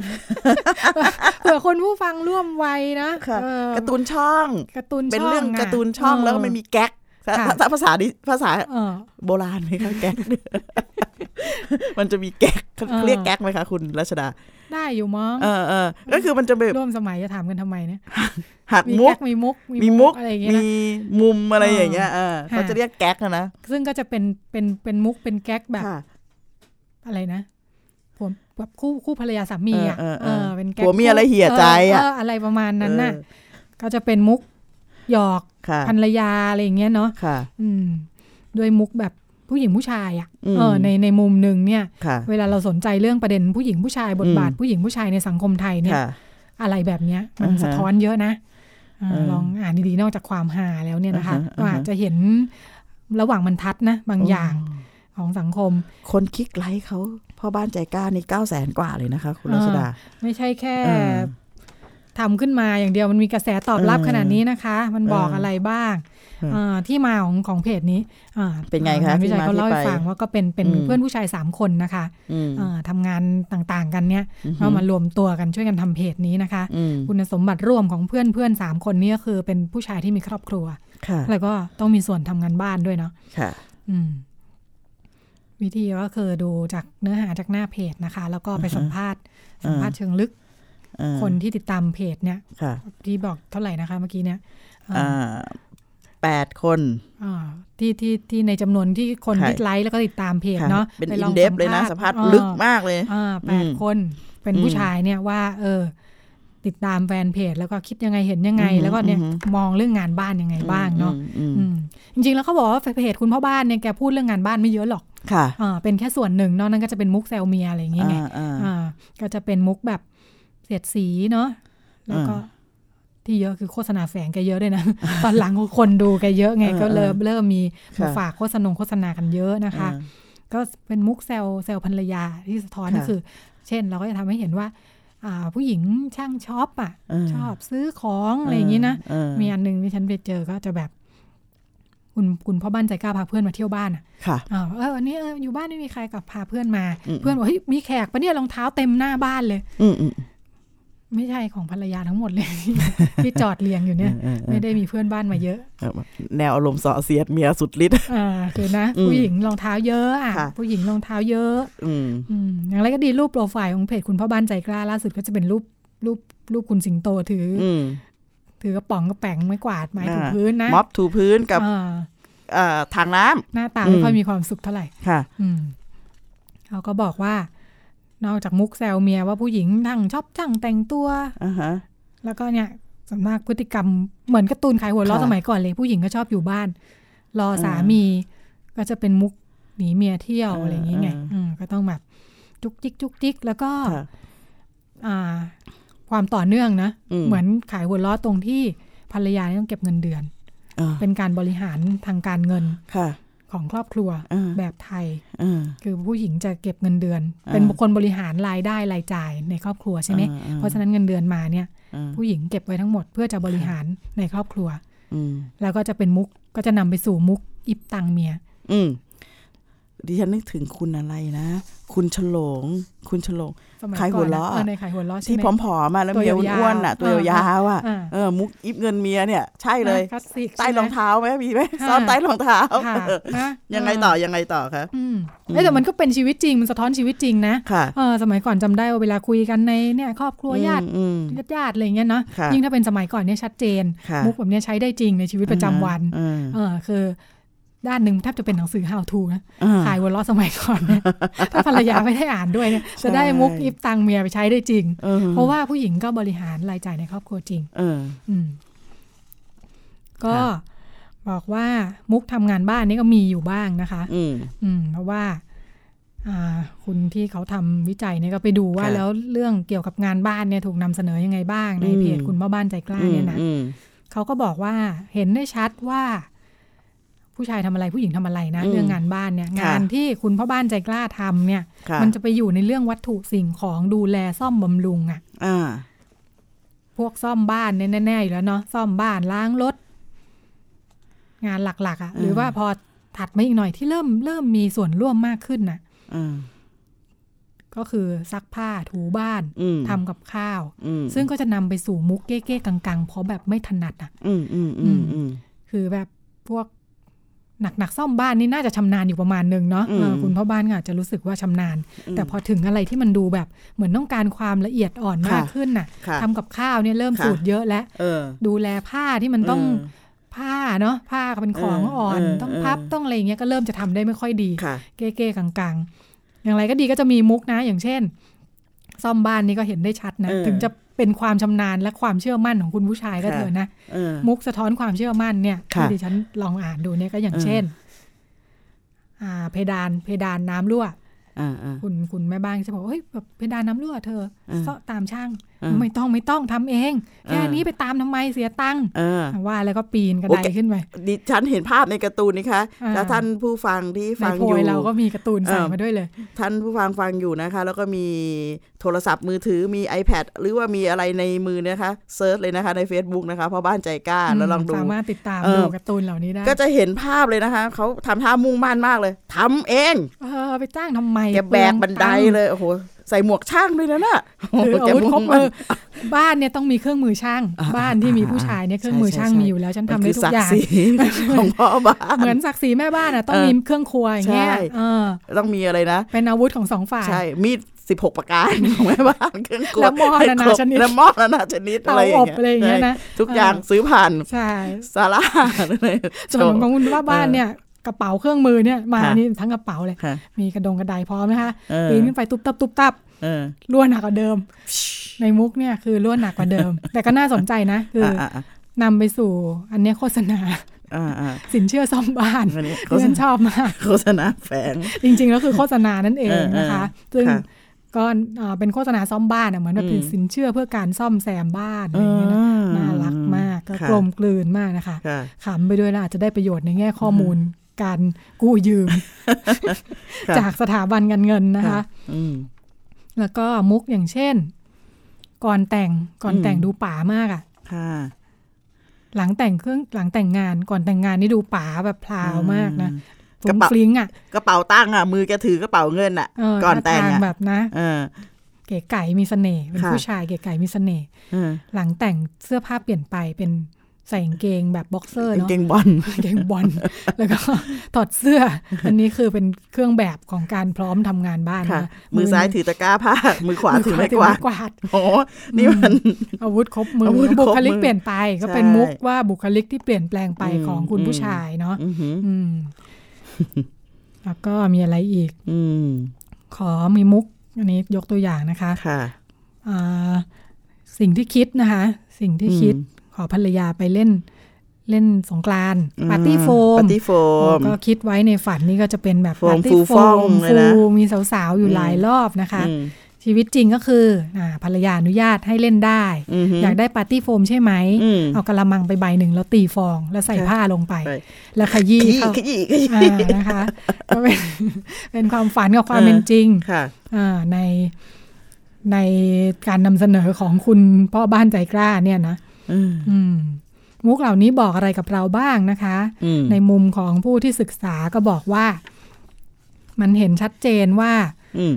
เผื่อคนผู้ฟังร่วมวัยนะค่ะเออการ์ตูนช่องการ์ตูนเป็นช่องเรื่องะการ์ตูนช่องเแล้วก็มันมีแก๊กค่ะภาษาภาษาดิภาษาเออโบราณไหมคะแก๊กมันจะมีแก๊กเขาเออเรียกแก๊กไหมคะคุณรัชดา ได้อยู่มั้งเออเออก็คือมันจะแบบร่วมสมัยจะถามกันทำไมเนี่ยหักมีมุกแก๊กมีมุกมีมุกอะไรอย่างเงี้ยมีนะมุมอะไรอย่างเงี้ยเออค่ะเขาจะเรียกแก๊กอะนะซึ่งก็จะเป็นเป็นเป็นมุกเป็นแก๊กแบบค่ะอะไรนะ ผัวแบบคู่คู่ภรรยาสามีอะเออเออเออเป็นแก๊กผัวเมียอะไรเหี่ยใจอะเเอะไรประมาณนั้นน่ะเออก็จะเป็นมุกหยอกค่ะภรรยาอะไรอย่างเงี้ยเนาะค่ะ อืม ด้วยมุกแบบผู้หญิงผู้ชายอะอืมเออในในมุมหนึ่งเนี่ยค่ะเวลาเราสนใจเรื่องประเด็นผู้หญิงผู้ชายบทบาทอืมผู้หญิงผู้ชายในสังคมไทยเนี่ยค่ะอะไรแบบเนี้ย มันอ่าฮะสะท้อนเยอะนะอ่าเออลองอ่านดีๆนอกจากความหาแล้วเนี่ยนะคะอ่าฮะก็อาจจะเห็นระหว่างบรรทัดนะ บางอย่าง ของสังคม คนคลิกไลค์เขาพ่อบ้านใจกล้านี่เก้าแสนกว่าเลยนะคะ คุณรัชดาอ่าไม่ใช่แค่เออทำขึ้นมาอย่างเดียวมันมีกระแสตอบรับเออขนาดนี้นะคะ มันบอกเออออะไรบ้างเอออ่าที่มาของของเพจนี้อ่าเป็นไงคะงานวิจัยที่มาเขาเล่าให้ที่ไปฟังว่าก็เป็นเป็นอืมเพื่อนผู้ชายสามคนนะคะอืมอ่าทำงานต่างๆกันเนี่ยอือฮึก็มารวมตัวกันช่วยกันทำเพจนี้นะคะอืมคุณสมบัติร่วมของเพื่อนเพื่อนสามคนนี้ก็คือเป็นผู้ชายที่มีครอบครัวค่ะแล้วก็ต้องมีส่วนทำงานบ้านด้วยเนาะค่ะอืม วิธีก็คือดูจากเนื้อหาจากหน้าเพจนะคะ แล้วก็ไปอือฮะสัมภาษณ์สัมภาษณ์เชิงลึกเออคนที่ติดตามเพจเนี่ยค่ะที่บอกเท่าไหร่นะคะเมื่อกี้เนี่ยอ่าอ่าแปดคนอ่าที่ที่ที่ในจำนวนที่คนค่ะที่ไลค์แล้วก็ติดตามเพจค่ะเนาะเป็นไปอิลอนงเดฟเลยนะสัมภาษณ์ลึกมากเลยอ่าแปดอืมคนเป็นผู้อืมชายเนี่ยว่า เออ ติดตามแฟนเพจแล้วก็คิดยังไงเห็นยังไงอือฮึแล้วก็เนี่ยอือฮึมองเรื่องงานบ้านยังไงบ้างเนาะอืมอืมอืมจริงๆ แล้วเขาบอกว่าเพจคุณพ่อบ้านเนี่ยแกพูดเรื่องงานบ้านไม่เยอะหรอกค่ะอ่าเป็นแค่ส่วนหนึ่งนอกนั้นก็จะเป็นมุกแซวเมียอะไรอย่างเงี้ยไงอ่าอ่าอ่าก็จะเป็นมุกแบบเสียดสีเนาะแล้วก็อ่าที่เยอะคือโฆษณาแฝงแกเยอะด้วยนะ ตอนหลังคนดูแกเยอะไงเออก็เริ่มเออเริ่มมีค่ะมาฝากโฆษณาโฆษณากันเยอะนะคะอ่าก็เป็นมุกแซวแซวภรรยาที่สะท้อนค่ะก็คือ เช่นเราก็จะทำให้เห็นว่าอ่า ผู้หญิงช่างช็อปอะเออชอบซื้อของอะไรอย่างนี้นะเออมีอันหนึ่งที่ฉันไปเจอก็จะแบบคุณคุณพ่อบ้านใจกล้าพาเพื่อนมาเที่ยวบ้านอะค่ะอ่าเออวันนี้เอออยู่บ้านไม่มีใครกับพาเพื่อนมาอืมเพื่อนบอกเฮ้ยมีแขกปะเนี่ยรองเท้าเต็มหน้าบ้านเลย อืมอืม ไม่ใช่ของภรรยาทั้งหมดเลย ที่จอดเรียงอยู่เนี่ยเออเออเออไม่ได้มีเพื่อนบ้านมาเยอะเออแนวอารมณ์สอเสียดเมียสุดฤทธิ์อ่าคือนะอืมผู้หญิงรองเท้าเยอะอะค่ะผู้หญิงรองเท้าเยอะอืมอืมอย่างไรก็ดีรูปโปรไฟล์ของเพจคุณพ่อบ้านใจกล้าล่าสุดก็จะเป็นรูปรูปรูปคุณสิงโตถือออืมถือกระป๋องกระแป๋งไม้กวาดไม้ถูอ่าพื้นนะม็อบถูพื้นกับอ่าเอ่อทางน้ำหน้าตาไม่ค่อยอืมมีความสุขเท่าไหร่ค่ะอืมเขาก็บอกว่า นอกจากมุกแซวเมียว่าผู้หญิงทั้งชอบช่างแต่งตัวอ่าฮะแล้วก็เนี่ยส่วนมากพฤติกรรมเหมือนการ์ตูนขายหัวเราะค่ะสมัยก่อนเลย ผู้หญิงก็ชอบอยู่บ้าน รอสาอ่ามีมี ก็จะเป็นมุกหนีเมียเที่ยวอะไรอย่างเงี้ยไงก็ต้องแบบจุกจิกจุกจิกแล้วก็ความต่อเนื่องนะ เหมือนขายหัวล้อตรงที่ภรรยาต้องเก็บเงินเดือน เป็นการบริหารทางการเงิน ของครอบครัวแบบไทยคือผู้หญิงจะเก็บเงินเดือน เป็นบุคคลบริหารรายได้รายจ่ายในครอบครัวใช่ไหมเพราะฉะนั้นเงินเดือนมาเนี่ยผู้หญิงเก็บไว้ทั้งหมดเพื่อจะบริหารในครอบครัวแล้วก็จะเป็นมุกก็จะนำไปสู่มุกอิบตังเมียอื ดิฉันนึกถึงคุณอะไรนะ คุณฉลง คุณฉลงขายหัวล้อในขายหัวล้อที่ผอมๆมาแล้วเมียอ้วนๆอะ ตัวยาวๆอะเออมุกอิบเงินเมียเนี่ย ใช่เลยใต้รองเท้าไหมมีไหมซ่อนใต้รองเท้ายังไงต่อยังไงต่อคะแต่มันก็เป็นชีวิตจริงมันสะท้อนชีวิตจริงนะเออสมัยก่อนจำได้ว่าเวลาคุยกันในเนี่ยครอบครัวญาติญาติอะไรเงี้ยเนาะยิ่งถ้าเป็นสมัยก่อนเนี่ยชัดเจน มุกแบบนี้ใช้ได้จริงในชีวิตประจำวันเออคือ ด้านหนึ่งแทบจะเป็นหนังสือ how to นะขายวนล้อสมัยก่อนเนี่ยถ้าภรรยาไม่ได้อ่านด้วยเนี่ยจะได้มุกอิฟตังเมียไปใช้ได้จริง เพราะว่าผู้หญิงก็บริหารรายจ่ายในครอบครัวจริงอืมก็บอกว่ามุกทำงานบ้านนี่ก็มีอยู่บ้างนะคะ อืมเพราะว่าคุณที่เขาทำวิจัยเนี่ยก็ไปดูว่าแล้วเรื่องเกี่ยวกับงานบ้านเนี่ยถูกนำเสนอยังไงบ้างในเพจคุณพ่อบ้านใจกล้าเนี่ยนะเขาก็บอกว่าเห็นได้ชัดว่า ผู้ชายทำอะไรผู้หญิงทำอะไรนะ เรื่องงานบ้านเนี่ย งานที่คุณพ่อบ้านใจกล้าทำเนี่ย มันจะไปอยู่ในเรื่องวัตถุสิ่งของดูแลซ่อมบำรุงอะพวกซ่อมบ้านเนี่ยแน่ๆอยู่แล้วเนาะซ่อมบ้านล้างรถงานหลัก ๆ อะ หรือว่าพอถัดมาอีกหน่อยที่เริ่มเริ่มมีส่วนร่วมมากขึ้นน่ะก็คือซักผ้าถูบ้านทำกับข้าว ซึ่งก็จะนำไปสู่มุกเก้ๆกังๆ เพราะแบบไม่ถนัดอะคือแบบพวก หนักๆซ่อมบ้านนี่น่าจะชำนาญอยู่ประมาณหนึ่งเนาะคุณพ่อบ้านอาจจะรู้สึกว่าชำนาญ แต่พอถึงอะไรที่มันดูแบบเหมือนต้องการความละเอียดอ่อนมากขึ้นน่ะทำกับข้าวเนี่ยเริ่มสูตรเยอะแล้วดูแลผ้าที่มันต้องผ้าเนาะผ้าเป็นของอ่อนต้องพับต้องอะไรเงี้ยก็เริ่มจะทำได้ไม่ค่อยดี เก้ๆกลางๆ อย่างไรก็ดีก็จะมีมุกนะอย่างเช่น ซ่อมบ้านนี่ก็เห็นได้ชัดนะถึงจะ เป็นความชำนาญและความเชื่อมั่นของคุณผู้ชายก็เถอะนะมุกสะท้อนความเชื่อมั่นเนี่ยที่ดิฉันลองอ่านดูเนี่ยก็อย่างเช่นเพดานเพดานน้ำรั่วคุณคุณแม่บ้านจะบอกเฮ้ยแบบเพดานน้ำรั่วเธอเสาะตามช่างไม่ต้องไม่ต้องทำเอง แค่นี้ไปตามทำไมเสียตังค์ว่าแล้วก็ปีนกระไดขึ้นไปดิฉันเห็นภาพในการ์ตูนนี่คะแล้วท่านผู้ฟังที่ฟังอยู่เราก็มีการ์ตูนใส่มาด้วยเลย ท่านผู้ฟังฟังอยู่นะคะ แล้วก็มีโทรศัพท์มือถือมี iPad หรือว่ามีอะไรในมือนะคะ search เลยนะคะใน Facebook นะคะพ่อบ้านใจกล้าแล้วลองดูสามารถติดตามดูการ์ตูนเหล่านี้ได้ก็จะเห็นภาพเลยนะคะเขาทำท่ามุ่งมั่นมากเลยทำเองเออไปจ้างทำไมแกแบกบันไดเลยโอ้โห ใส่หมวกช่างด้วยนะน่ะอาวุธครบมือบ้านเนี่ยต้องมีเครื่องมือช่าง บ้านที่มีผู้ชายเนี่ยเครื่องมือช่างมีอยู่แล้วฉันทำได้ทุกอย่างของพ่อบ้านเหมือนศักดิ์ศรีแม่บ้านอะต้องมีเครื่องครัวอย่างเงี้ยต้องมีอะไรนะเป็นอาวุธของสองฝ่ายใช่มีดสิบหกประการของแม่บ้านเครื่องครัวแล้วหม้อนานาชนิดแล้วหม้อนานาชนิดอะไรอย่างเงี้ยนะทุกอย่างซื้อผ่านใช่ซาร่าส่วนของคุณว่าบ้านเนี่ย กระเป๋าเครื่องมือเนี่ยมานี่ทั้งกระเป๋าเลย มีกระดงกระไดพร้อมนะคะปีนขึ้นไปตุบตับตุบตับล้วนหนักกว่าเดิม ในมุกเนี่ยคือล้วนหนักกว่าเดิม แต่ก็น่าสนใจนะ คือนำไปสู่อันนี้โฆษณาสินเชื่อซ่อมบ้านที่ฉันชอบมาก โฆษณาแฝงจริง ๆ แล้วคือโฆษณานั่นเองนะคะ ซึ่งก็เป็นโฆษณาซ่อมบ้านเหมือนแบบสินเชื่อเพื่อการซ่อมแซมบ้านอะไรอย่างเงี้ยน่ารักมากก็กลมกลืนมากนะคะขำไปด้วยนะอาจจะได้ประโยชน์ในแง่ข้อมูล การกู้ยืม จากสถาบันการเงินนะคะแล้วก็มุกอย่างเช่น ก่อนแต่งก่อนแต่งดูป่ามากอะหลังแต่งเครื่องหลังแต่งงานก่อนแต่งงานนี่ดูป๋าแบบพลาวมากนะกระเป๋าฟลิงอะกระเป๋าตั้งอะ มือแกถือกระเป๋าเงินอะ ก่อนแต่งแบบนะเก๋ไก่มีเสน่ห์เป็นผู้ชายเก๋ไก่มีเสน่ห์หลังแต่งเสื้อผ้าเปลี่ยนไปเป็น ใส่กางเกงแบบบ็อกเซอร์เนาะเกงบอลเกงบอลแล้วก็ถอดเสื้อ อันนี้คือเป็นเครื่องแบบของการพร้อมทำงานบ้านนะมือซ้ายถือตะกร้าผ้า มือขวาถือไม้กวาดโอ้นี่มันอาวุธครบมือบุคลิกเปลี่ยนไปก็เป็นมุกว่าบุคลิกที่เปลี่ยนแปลงไปของคุณผู้ชายเนาะแล้วก็มีอะไรอีกขอมีมุก อันนี้ยกตัวอย่างนะคะค่ะสิ่งที่คิดนะคะ สิ่งที่คิด ขอภรรยาไปเล่นเล่นสงกรานต์อืมปาร์ตี้โฟมปาร์ตี้โฟมก็คิดไว้ในฝันนี่ก็จะเป็นแบบโฟมปาร์ตี้ฟูโฟฟ่องมเลยนะฟูมีสาวๆ อยู่อืมหลายรอบนะคะอืมชีวิตจริงก็คืออ่าภรรยาอนุญาตให้เล่นได้อือฮึอยากได้ปาร์ตี้โฟมใช่ไหมอืมเอากะละมังไปใบหนึ่งแล้วตีฟอง แล้วใส่ค่ะผ้าลงไปใช่แล้วขยี้ขยี้เข้าขยี้ขยี้อ่านะคะก็เป็นเป็นความฝันกับความเป็นจริงค่ะอ่าในในการนำเสนอของคุณพ่อบ้านใจกล้าเนี่ยนะอื มอืมมุกเหล่านี้บอกอะไรกับเราบ้างนะคะอืมในมุมของผู้ที่ศึกษาก็บอกว่า มันเห็นชัดเจนว่าอืม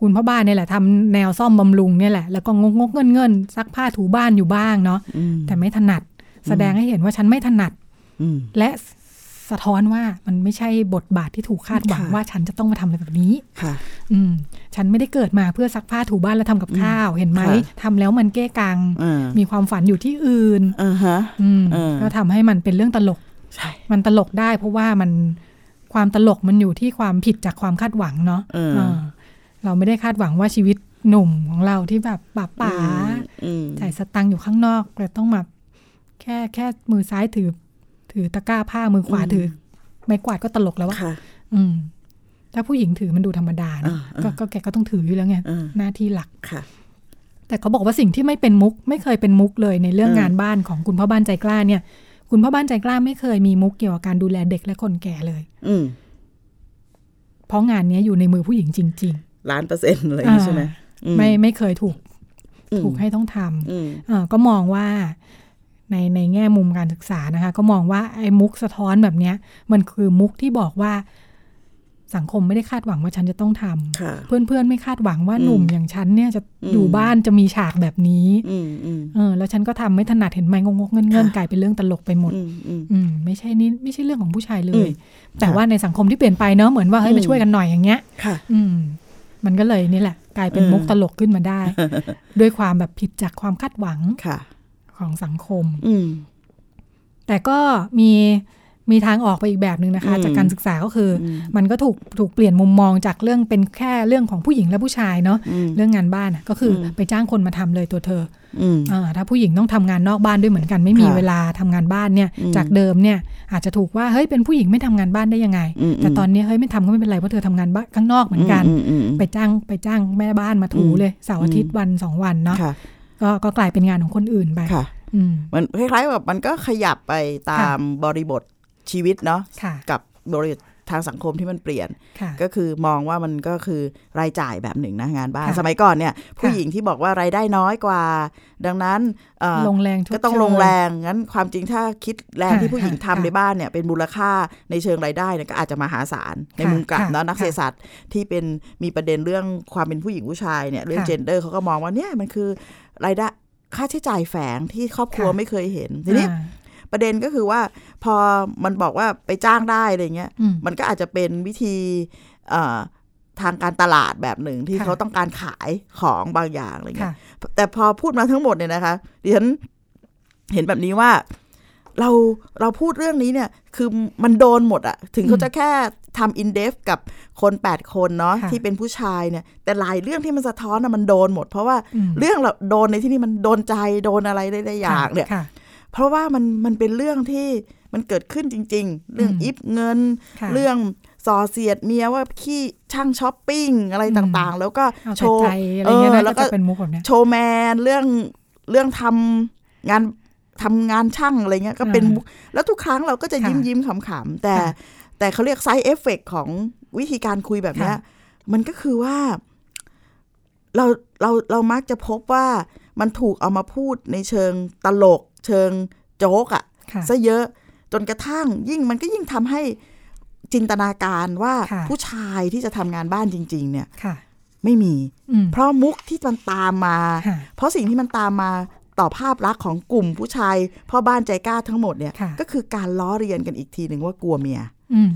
คุณพ่อบ้านเนี่ยแหละทำแนวซ่อมบำรุงเนี่ยแหละ แล้วก็งกงกเงินเงินซักผ้าถูบ้านอยู่บ้างเนาะอืมแต่ไม่ถนัด แสดงให้เห็นว่าฉันไม่ถนัดอืมและ สะท้อนว่ามันไม่ใช่บทบาทที่ถูกคาดหวังค่ะว่าฉันจะต้องมาทำอะไรแบบนี้ค่ะ อืม ฉันไม่ได้เกิดมาเพื่อซักผ้าถูบ้านแล้วทำกับข้าวเห็นไหมค่ะทำแล้วมันเก้กังอ่ามีความฝันอยู่ที่อื่นอ่าฮะอืมเออก็ทำให้มันเป็นเรื่องตลกใช่มันตลกได้เพราะว่ามันความตลกมันอยู่ที่ความผิดจากความคาดหวังเนาะเออเออเราไม่ได้คาดหวังว่าชีวิตหนุ่มของเราที่แบบป่าป๋าอืมจ่ายสตังค์อยู่ข้างนอกแต่ต้องมาแค่แค่มือซ้ายถือ ถือตะกร้าผ้ามือขวาอืมถือ ไม้กวาดก็ตลกแล้วว่าค่ะอืมถ้าผู้หญิงถือมันดูธรรมดาเนอะอ่าก็ก็แกก็ต้องถืออยู่แล้วไงอ่าหน้าที่หลักค่ะ แต่เขาบอกว่าสิ่งที่ไม่เป็นมุก ไม่เคยเป็นมุกเลยในเรื่องอืมงานบ้านของคุณพ่อบ้านใจกล้าเนี่ย คุณพ่อบ้านใจกล้าไม่เคยมีมุกเกี่ยวกับการดูแลเด็กและคนแก่เลย อืมเพราะงานเนี้ยอยู่ในมือผู้หญิงจริงล้านเปอร์เซ็นต์อะไรอย่างงี้ใช่ไหมๆไม่ไม่เคยถูกอืมถูกให้ต้องทอืมำอ่าก็มองว่า ในในแง่มุมการศึกษานะคะ ก็มองว่าไอ้มุกสะท้อนแบบเนี้ย มันคือมุกที่บอกว่า สังคมไม่ได้คาดหวังว่าฉันจะต้องทำค่ะเพื่อนๆไม่คาดหวังว่าอืมหนุ่มอย่างฉันเนี่ยจะอืมอยู่บ้านจะมีฉากแบบนี้อืมอืมเออ แล้วฉันก็ทำไม่ถนัดเห็นไหมงงๆเงินๆค่ะกลายเป็นเรื่องตลกไปหมดอืมอืมอืมไม่ใช่นี่ไม่ใช่เรื่องของผู้ชายเลอืยมแต่ค่ะว่าในสังคมที่เปลี่ยนไปเนาะเหมือนว่าเฮ้ยอืมมาช่วยกันหน่อยอย่างเงี้ยค่ะอืมมันก็เลยนี่แหละ กลายเป็นเออมุกตลกขึ้นมาได้ ด้วยความแบบผิดจากความคาดหวังค่ะ ของสังคมอืมแต่ก็มีมีทางออกไปอีกแบบหนึ่งนะคะอืมจากการศึกษาก็คืออมมันก็ถูกถูกเปลี่ยนมุมมองจากเรื่องเป็นแค่เรื่องของผู้หญิงและผู้ชายเนาะอืมเรื่องงานบ้านอะก็คืออมไปจ้างคนมาทำเลยตัวเธออืมอ่าถ้าผู้หญิงต้องทำงานนอกบ้านด้วยเหมือนกัน ไม่มีค่ะเวลาทำงานบ้านเนี่ยอืมจากเดิมเนี่ย อาจจะถูกว่าเฮ้ยเป็นผู้หญิงไม่ทำงานบ้านได้ยังไงอืมแต่ตอนนี้เฮ้ยไม่ทำก็ไม่เป็นไรเพราะเธอทำงานบ้านข้างนอกเหมือนกันอืมอืมอืมไปจ้างไปจ้างแม่บ้านมาถูอืมเลยเสาร์อาทิตย์วันสองวันเนาะค่ะ ก็ก็กลายเป็นงานของคนอื่นไปค่ะอืมมันคล้ายๆแบบมันก็ขยับไปตามบริบทชีวิตเนาะค่ะกับบริบททางสังคมที่มันเปลี่ยนค่ะก็คือมองว่ามันก็คือรายจ่ายแบบหนึ่งนะงานบ้านค่ะสมัยก่อนเนี่ย ผู้หญิงที่บอกว่ารายได้น้อยกว่า ดังนั้นเอ่อลงแรงชดก็ต้องเชยลงแรงงั้นความจริงถ้าคิดแรงค่ะที่ผู้หญิงค่ะทำในบ้านเนี่ยเป็นมูลค่าในเชิงรายได้เนี่ยก็อาจจะมหาศาลในค่ะมุมกลับค่ะเนาะนักค่ะเศรษฐศาสตร์ที่เป็นมีประเด็นเรื่องความเป็นผู้หญิงผู้ชายเนี่ยเรื่องค่ะเจนเดอร์เขาก็มองว่าเนี่ยมันคือ รายได้ค่าใช้จ่ายแฝงที่ครอบครัวค่ะไม่เคยเห็นทีนี้อ่าประเด็นก็คือว่าพอมันบอกว่าไปจ้างได้อะไรเงี้ยอืมมันก็อาจจะเป็นวิธีเอ่อทางการตลาดแบบหนึ่งที่ค่ะเขาต้องการขายของบางอย่างอะไรเงี้ค่ะยแต่พอพูดมาทั้งหมดเนี่ยนะคะดิฉันเห็นแบบนี้ว่า เราเราพูดเรื่องนี้เนี่ยคือมันโดนหมดอะถึงเขาจะแค่ทำอินเดฟกับคนแปดคนเนาะค่ะที่เป็นผู้ชายเนี่ยแต่หลายเรื่องที่มันสะท้อนอะมันโดนหมด เพราะว่าอืมเรื่องเราโดนในที่นี่มันโดนใจโดนอะไรได้ๆอย่างเนี่ยค่ะเพราะว่ามันมันเป็นเรื่องที่มันเกิดขึ้นจริง ๆ เรื่องอืมอิฟเงินค่ะเรื่องส่อเสียดเมียว่าขี้ช่างช้อปปิ้งอะไรต่างๆ แล้วก็เอาโชแต่ว์ใจอะไรเงี้ยเอนะอแล้ก็วก็จะเป็นมุกแบบเนี้ยโชว์แมนเรื่องเรื่องทำงาน ทำงานช่างอะไรเงี้ยก็เป็นอ่ามุกแล้วทุกครั้งเราก็จะค่ะยิ้มยิ้มๆขำๆแต่ค่ะแต่เขาเรียกไซ d ์เอฟเฟกของวิธีการคุยแบบเนี้ยค่ะมันก็คือว่าเราเราเรามักจะพบว่ามันถูกเอามาพูดในเชิงตลก เชิงโจ๊กอะค่ะซะเยอะจนกระทั่งยิ่งมันก็ยิ่งทำให้จินตนาการว่าค่ะผู้ชายที่จะทำงานบ้านจริง ๆ เนี่ยค่ะไม่มีอืมเพราะมุกที่มันตามมาค่ะเพราะสิ่งที่มันตามมา ต่อภาพลักษณ์ของกลุ่มผู้ชายพ่อบ้านใจกล้าทั้งหมดเนี่ยค่ะก็คือการล้อเรียนกันอีกทีหนึ่งว่ากลัวเมียอืม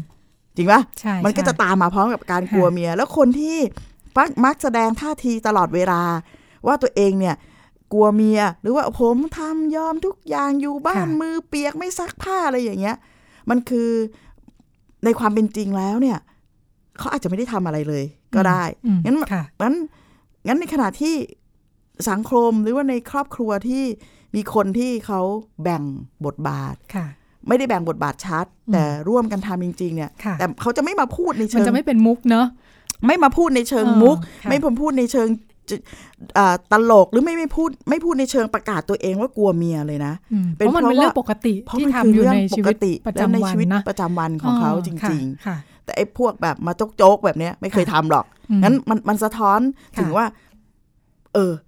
จริงปะใช่มันก็ใช่จะตามมาพร้อมกับการกลัวเมีย แล้วคนที่มักมักแสดงท่าทีตลอดเวลา ว่าตัวเองเนี่ย กลัวเมีย หรือว่าผมทำยอมทุกอย่างอยู่บ้านมือเปียกไม่ซักผ้าอะไรอย่างเงี้ย มันคือในความเป็นจริงแล้วเนี่ยเขาอาจจะไม่ได้ทำอะไรเลย ก็ได้อืมงั้นค่ะงั้นงั้นในขณะที่ สังคมหรือว่าในครอบครัวที่มีคนที่เขาแบ่งบทบาทค่ะไม่ได้แบ่งบทบาทชัด แต่ร่วมกันทำจริง ๆ เนี่ยค่ะแต่เขาจะไม่มาพูดในมันเชิงจะไม่เป็นมุกเนาะไม่มาพูดในเชิงเออมุกค่ะไม่ผมพูดในเชิงจะอ่าตลกหรือไม่ไม่พูด ไม่พูดในเชิงประกาศตัวเองว่ากลัวเมียเลยนะอืมเพราะมันเป็นเรื่องปกติเพราะที่มันทำคืออยู่เรื่องในปชีกวิตติประและในจำวันชีวิตนะประจำวันของเขาจค่ะริงค่ะๆแต่ไอ้พวกแบบมาโจ๊กๆแบบเนี้ยไม่เคยทำหรอกอืมงั้นมันมันสะท้อนถึงค่ะว่า เออ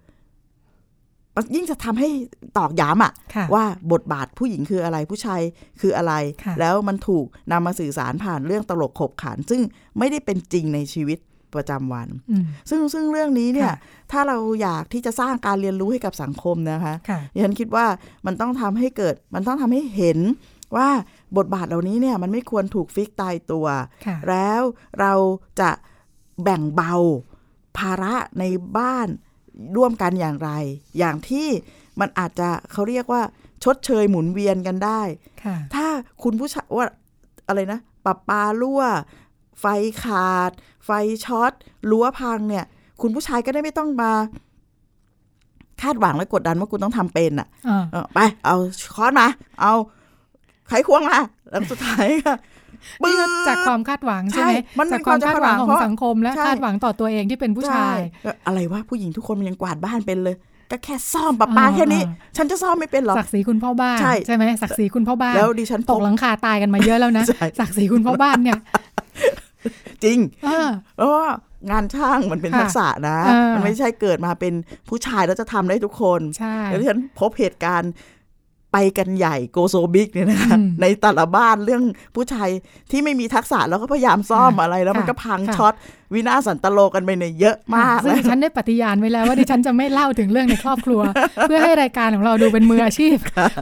มัน ยิ่งจะทำให้ตอกย้ำอะค่ะว่าบทบาทผู้หญิงคืออะไรผู้ชายคืออะไรค่ะแล้วมันถูกนำมาสื่อสารผ่านเรื่องตลกขบขัน ซึ่งไม่ได้เป็นจริงในชีวิตประจำวันอืมซึ่งซึ่งเรื่องนี้เนี่ยค่ะถ้าเราอยากที่จะสร้างการเรียนรู้ให้กับสังคมนะคะค่ะดิฉันคิดว่ามันต้องทำให้เกิด มันต้องทำให้เห็นว่าบทบาทเหล่านี้เนี่ยมันไม่ควรถูกฟิกตายตัวค่ะแล้วเราจะแบ่งเบาภาระในบ้าน ร่วมกันอย่างไร อย่างที่มันอาจจะเขาเรียกว่าชดเชยหมุนเวียนกันได้ค่ะถ้าคุณผู้ชายว่าอะไรนะปรับปลารั่ว ไฟขาด ไฟช็อตรั้วพังเนี่ย คุณผู้ชายก็ได้ไม่ต้องมา คาดหวังและกดดันว่าคุณต้องทำเป็นอะอ่าเออไป เอาค้อนมา เอาไขควงมาแล้วสุดท้ายก็ นี่ก็จากความคาดหวังใช่ไหมใช่มันเป็นจากความคาดหวังความของคาดหวังสังคมและใช่คาดหวังต่อตัวเองที่เป็นผู้ชายใช่อะไรวะผู้หญิงทุกคนมันยังกวาดบ้านเป็นเลยก็แค่ซ่อมปะปาอ่าแค่นี้อ่าฉันจะซ่อมไม่เป็นหรอกศักดิ์ศรีคุณพ่อบ้านใช่ไหมศักดิ์ศรีคุณพ่อบ้านแล้วดิฉันตกหลังคาตายกันมาเยอะแล้วนะใช่ศักดิ์ศรีคุณพ่อบ้านเนี่ย จริงเออเพราะว่างานช่างมันเป็นค่ะทักษะนะเออมันไม่ใช่เกิดมาเป็นผู้ชายแล้วจะทำได้ทุกคนใช่แล้วที่ฉันพบเหตุการณ์ ไปกันใหญ่โกโซบิกเนี่ยนะคะอืมในแต่ละบ้านเรื่องผู้ชายที่ไม่มีทักษะแล้วก็พยายามซ่อมค่ะอะไรแล้วมันค่ะก็พังค่ะช็อต วินาศสันตโลกันไปเนี่ยเยอะมากซึ่งนะดิฉันได้ปฏิญาณไว้แล้วว่าดิฉันจะไม่เล่าถึงเรื่องในครอบครัว เพื่อให้รายการของเราดูเป็นมืออาชีพ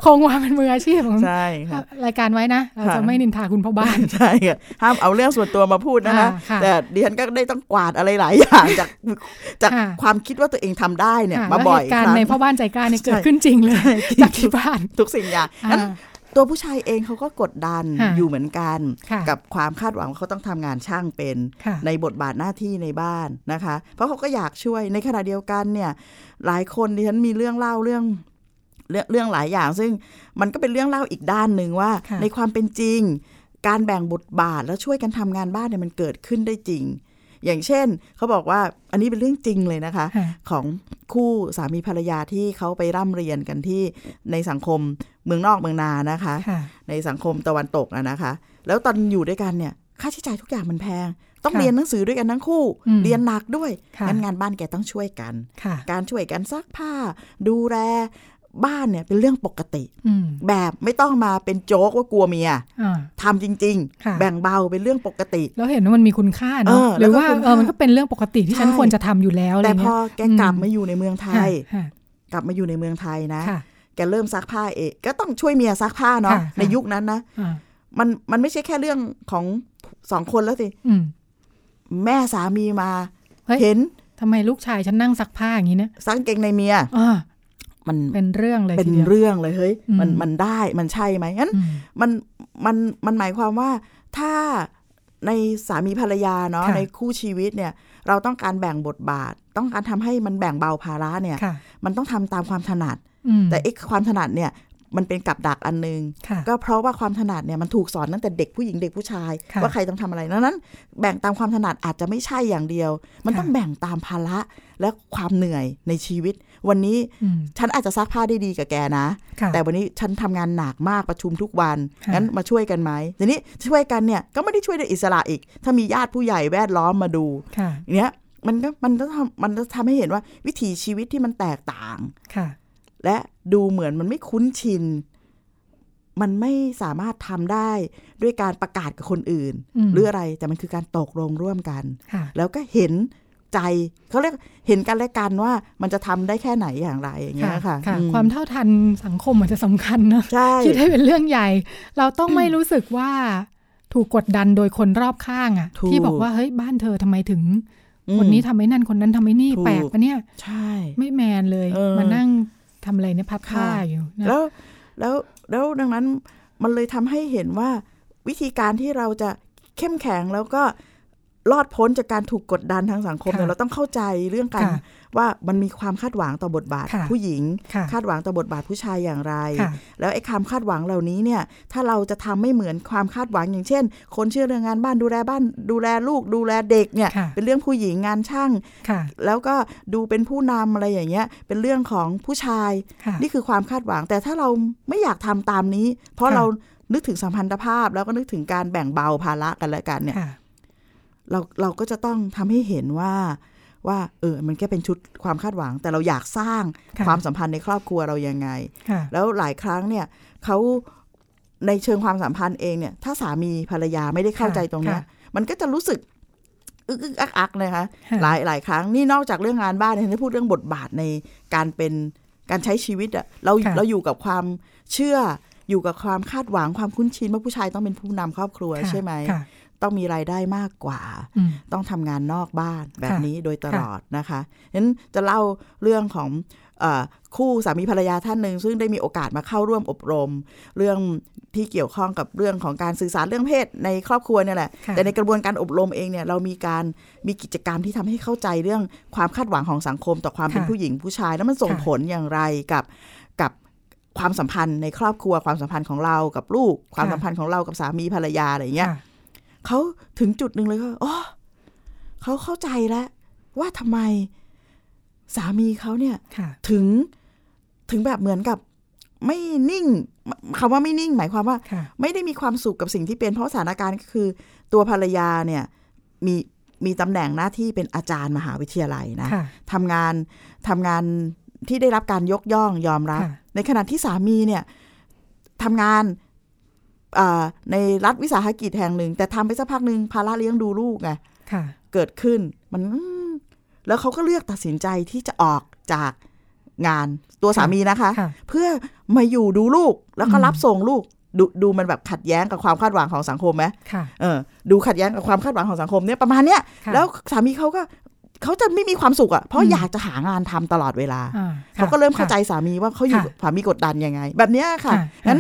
คงว่าเป็นมืออาชีพของใช่ค่ะรายการไว้นะเราค่ะจะไม่นินทาคุณพ่อบ้านใช่ค่ะห้ามเอาเรื่องส่วนตัวมาพูดนะคะอ่าค่ะแต่ดิฉันก็ได้ต้องกวาดอะไรหลายอย่างจากจากค่ะความคิดว่าตัวเองทำได้เนี่ยค่ะมาแล้วบ่อยเหตุการคณ์รั้งในพ่อบ้านใจกล้าเนี่ยใช่เกิดขึ้นจริงเลยใช่จากที่บ้านทุกสิ่งอย่างอ่านั้น ตัวผู้ชายเองเขาก็กดดันค่ะอยู่เหมือนกันค่ะกับความคาดหวังว่าเขาต้องทำงานช่างเป็นค่ะในบทบาทหน้าที่ในบ้านนะคะ เพราะเขาก็อยากช่วยในขณะเดียวกันเนี่ยหลายคนดิฉันมีเรื่องเล่าเรื่องเรื่องเรื่องหลายอย่าง ซึ่งมันก็เป็นเรื่องเล่าอีกด้านหนึ่งว่าค่ะในความเป็นจริง การแบ่งบทบาทแล้วช่วยกันทำงานบ้านเนี่ยมันเกิดขึ้นได้จริง อย่างเช่นเขาบอกว่าอันนี้เป็นเรื่องจริงเลยนะคะค่ะของคู่สามีภรรยาที่เขาไปร่ำเรียนกันที่ในสังคมเมืองนอกเมืองนานะคะค่ะในสังคมตะวันตกอะนะคะ แล้วตอนอยู่ด้วยกันเนี่ยค่าใช้จ่ายทุกอย่างมันแพง ต้องค่ะเรียนหนังสือด้วยกันทั้งคู่อืมเรียนหนักด้วยค่ะงั้นงานบ้านแกต้องช่วยกันค่ะการช่วยกันซักผ้า ดูแล บ้านเนี่ยเป็นเรื่องปกติอืมแบบไม่ต้องมาเป็นโจ๊กว่ากลัวเมียอ่าทำจริงค่ะๆแบ่งเบาเป็นเรื่องปกติ แล้วเห็นว่ามันมีคุณค่าเอเนาะอหรือว่าแล้วก็คุณเออค่ามัมันก็เป็นเรื่องปกติที่ฉันใช่ควรจะทำอยู่แล้วอะไรแต่พเงี้อยแกกลับมาอยู่ในเมืองไทยค่ะกลับมาอยู่ในเมืองไทยนะค่ะแกเริ่มซักผ้าเองก็ต้องช่วยเมียซักผ้าเนาะค่ะในยุคนั้นนะอ่ามันมันไม่ใช่แค่เรื่องของสองคนแล้วสิอืมแม่สามีมาเฮ้ยเห็นทำไมลูกชายฉันนั่งซักผ้าอย่างนี้เนี่ยซักกางเกงในเมียอ่า มันเป็นเรื่องเลยเป็นทีดียวเรื่องเลยเฮ้ยอืมมันมันได้มันใช่ไหมงั้นอืมมันมันมันหมายความว่าถ้าในสามีภรรยาเนาะค่ะในคู่ชีวิตเนี่ย เราต้องการแบ่งบทบาท ต้องการทำให้มันแบ่งเบาภาระเนี่ยค่ะมันต้องทำตามความถนัดอืมแต่ไอ้ความถนัดเนี่ย มันเป็นกับดักอันนึงค่ะก็เพราะว่าความถนัดเนี่ยมันถูกสอนตั้งแต่เด็กผู้หญิงเด็กผู้ชายค่ะว่าใครต้องทำอะไรดังนั้น แบ่งตามความถนัดอาจจะไม่ใช่อย่างเดียว มันค่ะต้องแบ่งตามภาระและความเหนื่อยในชีวิต วันนี้อืมฉันอาจจะซักผ้าได้ดีกับแกนะค่ะแต่วันนี้ฉันทำงานหนักมากประชุมทุกวันค่ะงั้นมาช่วยกันไหมทีนี้ช่วยกันเนี่ยก็ไม่ได้ช่วยโดยอิสระอีก ถ้ามีญาติผู้ใหญ่แวดล้อมมาดูค่ะเนี้ยมันก็มันก็ทำมันก็ทำให้เห็นว่าวิถีชีวิตที่มันแตกต่างค่ะ และดูเหมือนมันไม่คุ้นชิน มันไม่สามารถทำได้ด้วยการประกาศกับคนอื่นอืมหรืออะไรแต่มันคือการตกลงร่วมกันค่ะแล้วก็เห็นใจเขาเรียกเห็นกันและกันว่ามันจะทำได้แค่ไหนอย่างไรอย่างเงี้ยค่ะค่ะอืมความเท่าทันสังคมอาจจะสำคัญนะใช่คิดให้เป็นเรื่องใหญ่ เราต้องไม่รู้สึกว่าถูกกดดันโดยคนรอบข้างอะถูกที่บอกว่าเฮ้ยบ้านเธอทำไมถึงอืมคนนี้ทำไอ้นั่นคนนั้นทำไอ้นี่ถูกแปลกปะเนี่ย ใช่ ไม่แมนเลยเออมานั่ง ทำอะไรเนี่ยพับผ้าค่ะอยู่นะแล้วแล้วแล้วดังนั้นมันเลยทำให้เห็นว่าวิธีการที่เราจะเข้มแข็งแล้วก็ รอดพ้นจากการถูกกดดันทางสังคมเนี่ยค่ะเราต้องเข้าใจเรื่องการค่ะว่ามันมีความคาดหวังต่อบทบาทค่ะผู้หญิงค่ะคาดหวังต่อบทบาทผู้ชายอย่างไรค่ะแล้วไอ้ความคาดหวังเหล่านี้เนี่ยถ้าเราจะทำไม่เหมือนความคาดหวังอย่างเช่น คนเชื่อเรื่องงานบ้านดูแลบ้าน ดูแลลูก ดูแลเด็กเนี่ยค่ะเป็นเรื่องผู้หญิงงานช่างค่ะแล้วก็ดูเป็นผู้นำอะไรอย่างเงี้ยเป็นเรื่องของผู้ชายค่ะนี่คือความคาดหวังแต่ถ้าเราไม่อยากทำตามนี้ เพราะค่ะเรานึกถึงสัมพันธภาพแล้วก็นึกถึงการแบ่งเบาภาระกันและกันเนี่ยค่ะ เราเราก็จะต้องทำให้เห็นว่าว่าเออมันแค่เป็นชุดความคาดหวัง แต่เราอยากสร้างค่ะความสัมพันธ์ในครอบครัวเรายังไงค่ะแล้วหลายครั้งเนี่ยเขาในเชิงความสัมพันธ์เองเนี่ย ถ้าสามีภรรยาไม่ได้เข้าใจตรงเนี้ยค่ะมันก็จะรู้สึกอึกอึกอักอักนะคะค่ะหลายหลายครั้งนี่นอกจากเรื่องงานบ้านเนี่ยได้พูดเรื่องบทบาทในการเป็นการใช้ชีวิตอะเราค่ะเราอยู่กับความเชื่ออยู่กับความคาดหวังความคุ้นชินว่าผู้ชายต้องเป็นผู้นำครอบครัวค่ะใช่ไหมค่ะ ต้องมีรายได้มากกว่าอืมต้องทำงานนอกบ้านแบบค่ะนี้โดยตค่ะลอดนะคะนั้นจะเล่าเรื่องของเออคู่สามีภรรยาท่านหนึ่งซึ่งได้มีโอกาสมาเข้าร่วมอบรม เรื่องที่เกี่ยวข้องกับเรื่องของการสื่อสารเรื่องเพศในครอบครัวเนี่ยแหละค่ะแต่ในกระบวนการอบรมเองเนี่ยเรามีการมีกิจกรรมที่ทำให้เข้าใจเรื่องความคาดหวังของสังคม ต่อความเป็นค่ะผู้หญิงผู้ชาย แล้วมันส่งค่ะผลอย่างไรกับกับความสัมพันธ์ในครอบครัวความสัมพันธ์ของเรากับลูก ความสัมพันธ์ของเรากับสามีภรรยาอะไรอย่างเงี้ยค่ะ เขาถึงจุดหนึ่งเลยก็อ๋อเขาเข้าใจแล้ว ว่าทำไมสามีเขาเนี่ยค่ะถึงถึงแบบเหมือนกับไม่นิ่งคำว่าไม่นิ่ง หมายความว่าค่ะไม่ได้มีความสุขกับสิ่งที่เป็นเพราะสถานการณ์ก็คือ ตัวภรรยาเนี่ยมีมีตำแหน่งหน้าที่เป็นอาจารย์มหาวิทยาลัยนะค่ะทำงานทำงานที่ได้รับการยกย่องยอมรับค่ะในขณะที่สามีเนี่ยทำงานอ่า ในรัฐวิสาหกิจแห่งหนึ่ง แต่ทำไปสักพักหนึ่งภาระเลี้ยงดูลูกไงค่ะเกิดขึ้นมันอืมแล้วเขาก็เลือกตัดสินใจที่จะออกจากงานตัวสามีนะคะค่ะเพื่อมาอยู่ดูลูกแล้วก็อืมรับส่งลูกดูดูมันแบบขัดแย้งกับความคาดหวังของสังคมไหมค่ะเออดูขัดแย้งกับความคาดหวังของสังคมเนี่ยประมาณเนี้ยค่ะแล้วสามีเขาก็เขาจะไม่มีความสุขอะ่ะเพราะอืมอยากจะหางานทำตลอดเวลาอ่าเขาก็เริ่มเข้าใจค่ะสามีว่าเขาอยู่ค่ะสามีกดดันยังไง แบบเนี้ยค่ะค่ะงั้น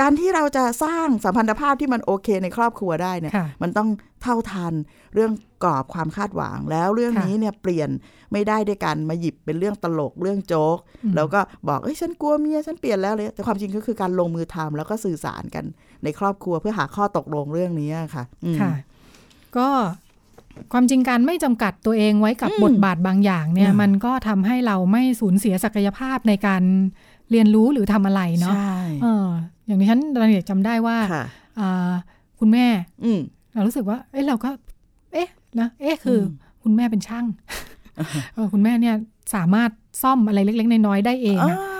การที่เราจะสร้างสัมพันธภาพที่มันโอเคในครอบครัวได้เนี่ยค่ะมันต้องเท่าทันเรื่องกรอบความคาดหวังแล้วเรื่องค่ะนี้เนี่ยเปลี่ยนไม่ได้ด้วยกันมาหยิบเป็นเรื่องตลกเรื่องโจ๊กอืมแล้วก็บอกเอ้ยฉันกลัวเมียฉันเปลี่ยนแล้วเลยแต่ความจริงก็คือการลงมือทำแล้วก็สื่อสารกันในครอบครัวเพื่อหาข้อตกลงเรื่องนี้ค่ะอืมค่ะ ก็ความจริงการไม่จำกัดตัวเองไว้กับอืมบทบาทบางอย่างเนี่ยอืมมันก็ทำให้เราไม่สูญเสียศักยภาพในการ เรียนรู้หรือทำอะไรเนาะใช่เอออย่างที่ฉันตอนเด็กจำได้ว่าค่ะอ่าคุณแม่อืมเรารู้สึกว่า เอ้เราก็ เอ๊ะนะเอ๊ะคืออมคุณแม่เป็นช่างเออคุณแม่เนี่ยสามารถซ่อมอะไรเล็ก ๆ น้อยๆได้เองอะอ่า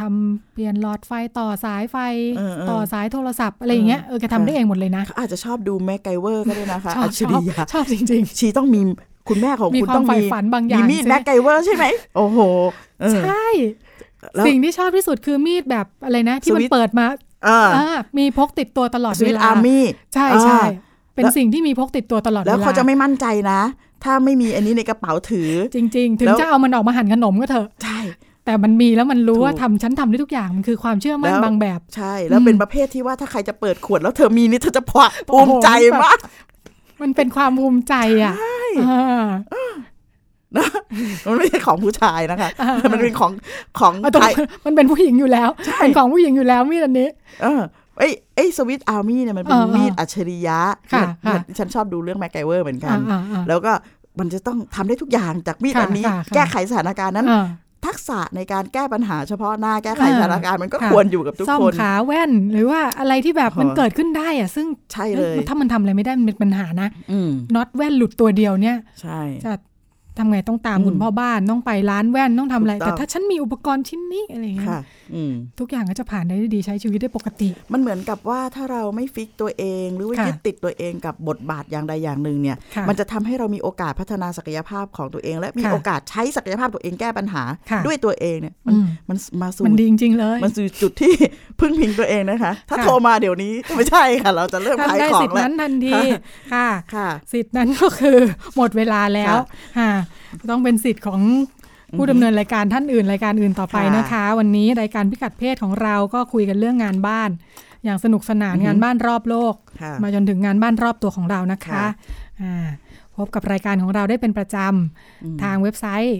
ทำเปลี่ยนหลอดไฟต่อสายไฟเออเออต่อสายโทรศัพท์อะไรอย่างเงี้ยเออแกทำได้เองหมดเลยนะเขาอาจจะชอบดู MacGyver ก็ได้นะคะชอบอัจฉริยะชอบชอบจริงชีต้องมีคุณแม่ของมีคุณความต้องใฝ่มีฝันบางอย่างมีมีดใช่ไหมแมกไกเวอร์ใช่ไหมโอ้โหเออใช่แล้ว สิ่งที่ชอบที่สุดคือมีดแบบอะไรนะ ที่มันสวิตช์เปิดมาอ่าอ่ามีพกติดตัวตลอดสวิเวตลาอาร์มี่ใช่ใช่อ่าเป็นแล้วสิ่งที่มีพกติดตัวตลอดเวลาแล้วเขาจะไม่มั่นใจนะ ถ้าไม่มีอันนี้ในกระเป๋าถือ จริง ๆ ถึงแล้วจะเอามันออกมาหั่นขนมก็เถอะใช่แต่มันมีแล้วมันรู้ถูกว่าทำฉันทำได้ทุกอย่าง มันคือความเชื่อมั่นแล้วบางแบบ ใช่ แล้วเป็นประเภทที่ว่าถ้าใครจะเปิดขวดแล้วเธอมีนี่เธอจะพะภูมิใจโอ้โหมากมันเป็นความภูมิใจอะอ่า นะมันไม่ใช่ของผู้ชายนะคะอ่ามันเป็นของของเอาตรงใครมันเป็นผู้หญิงอยู่แล้วเป็นของผู้หญิงอยู่แล้วมีดอันนี้ เออไอ้ไอ้สวิตอาร์มี่เนี่ยมันเป็นเออเออมีดอัจฉริยะค่ะเหมือนค่ะฉันชอบดูเรื่องแมกไกเวอร์เหมือนกันอ่าอ่าแล้วก็มันจะต้องทำได้ทุกอย่างจากมีดค่ะอันนี้ค่ะค่ะแก้ไขสถานการณ์นั้นอ่าทักษะในการแก้ปัญหาเฉพาะหน้าแก้ไขอ่าสถานการณ์มันก็ค่ะควรอยู่กับทุกซ่อมคนขาแว่น หรือว่าอะไรที่แบบมันเออเกิดขึ้นได้อะซึ่งใช่เลยถ้ามันทำอะไรไม่ได้มันเป็นปัญหานะอืมน็อตแว่นหลุดตัวเดียวเนี่ยใช่จะ ทำไงต้องตามอืมคุณพ่อบ้านต้องไปร้านแว่นต้องทำอะไรถูกต้องแต่ถ้าฉันมีอุปกรณ์ชิ้นนี้อะไรอย่างเงี้ยค่ะอืมทุกอย่างก็จะผ่านได้ด้วยดีใช้ชีวิตได้ปกติ มันเหมือนกับว่าถ้าเราไม่ฟิกตัวเอง หรือว่าค่ะยึดติดตัวเองกับบทบาทอย่างใดอย่างหนึ่งเนี่ยค่ะมันจะทำให้เรามีโอกาสพัฒนาศักยภาพของตัวเอง และมีค่ะโอกาสใช้ศักยภาพตัวเองแก้ปัญหาค่ะด้วยตัวเองเนี่ยมันอืมมันมาสู่มันดีจริงๆเลย มันสู่จุดที่พึ่งพิงตัวเองนะคะ ถ้าค่ะโทรมาเดี๋ยวนี้ไม่ใช่ค่ะ เราจะเริ่มท่านขายได้ของสิทธิ์แล้วนั้นทันทีค่ะค่ะ สิทธิ์นั้นก็คือหมดเวลาแล้วค่ะค่ะ ต้องเป็นสิทธิ์ของผู้ดำเนินรายการท่านอื่นรายการอื่นต่อไปค่ะนะคะ วันนี้รายการพิกัดเพศของเราก็คุยกันเรื่องงานบ้าน อย่างสนุกสนานอือฮึงานบ้านรอบโลกค่ะมาจนถึงงานบ้านรอบตัวของเรานะคะค่ะอ่าพบกับรายการของเราได้เป็นประจำ ทางเว็บไซต์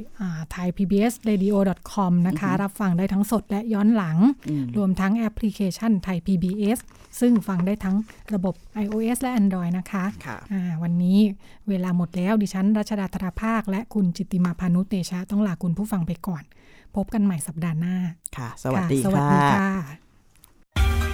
thaipbsradio.com นะคะ รับฟังได้ทั้งสดและย้อนหลัง รวมทั้งแอปพลิเคชัน Thai PBS ซึ่งฟังได้ทั้งระบบ iOS และ Android นะคะค่ะวันนี้เวลาหมดแล้วดิฉันรัชดาธราภาค และคุณจิตติมาพานุเตชะต้องลาคุณผู้ฟังไปก่อน พบกันใหม่สัปดาห์หน้า ค่ะ สวัสดีสวัสดีค่ะ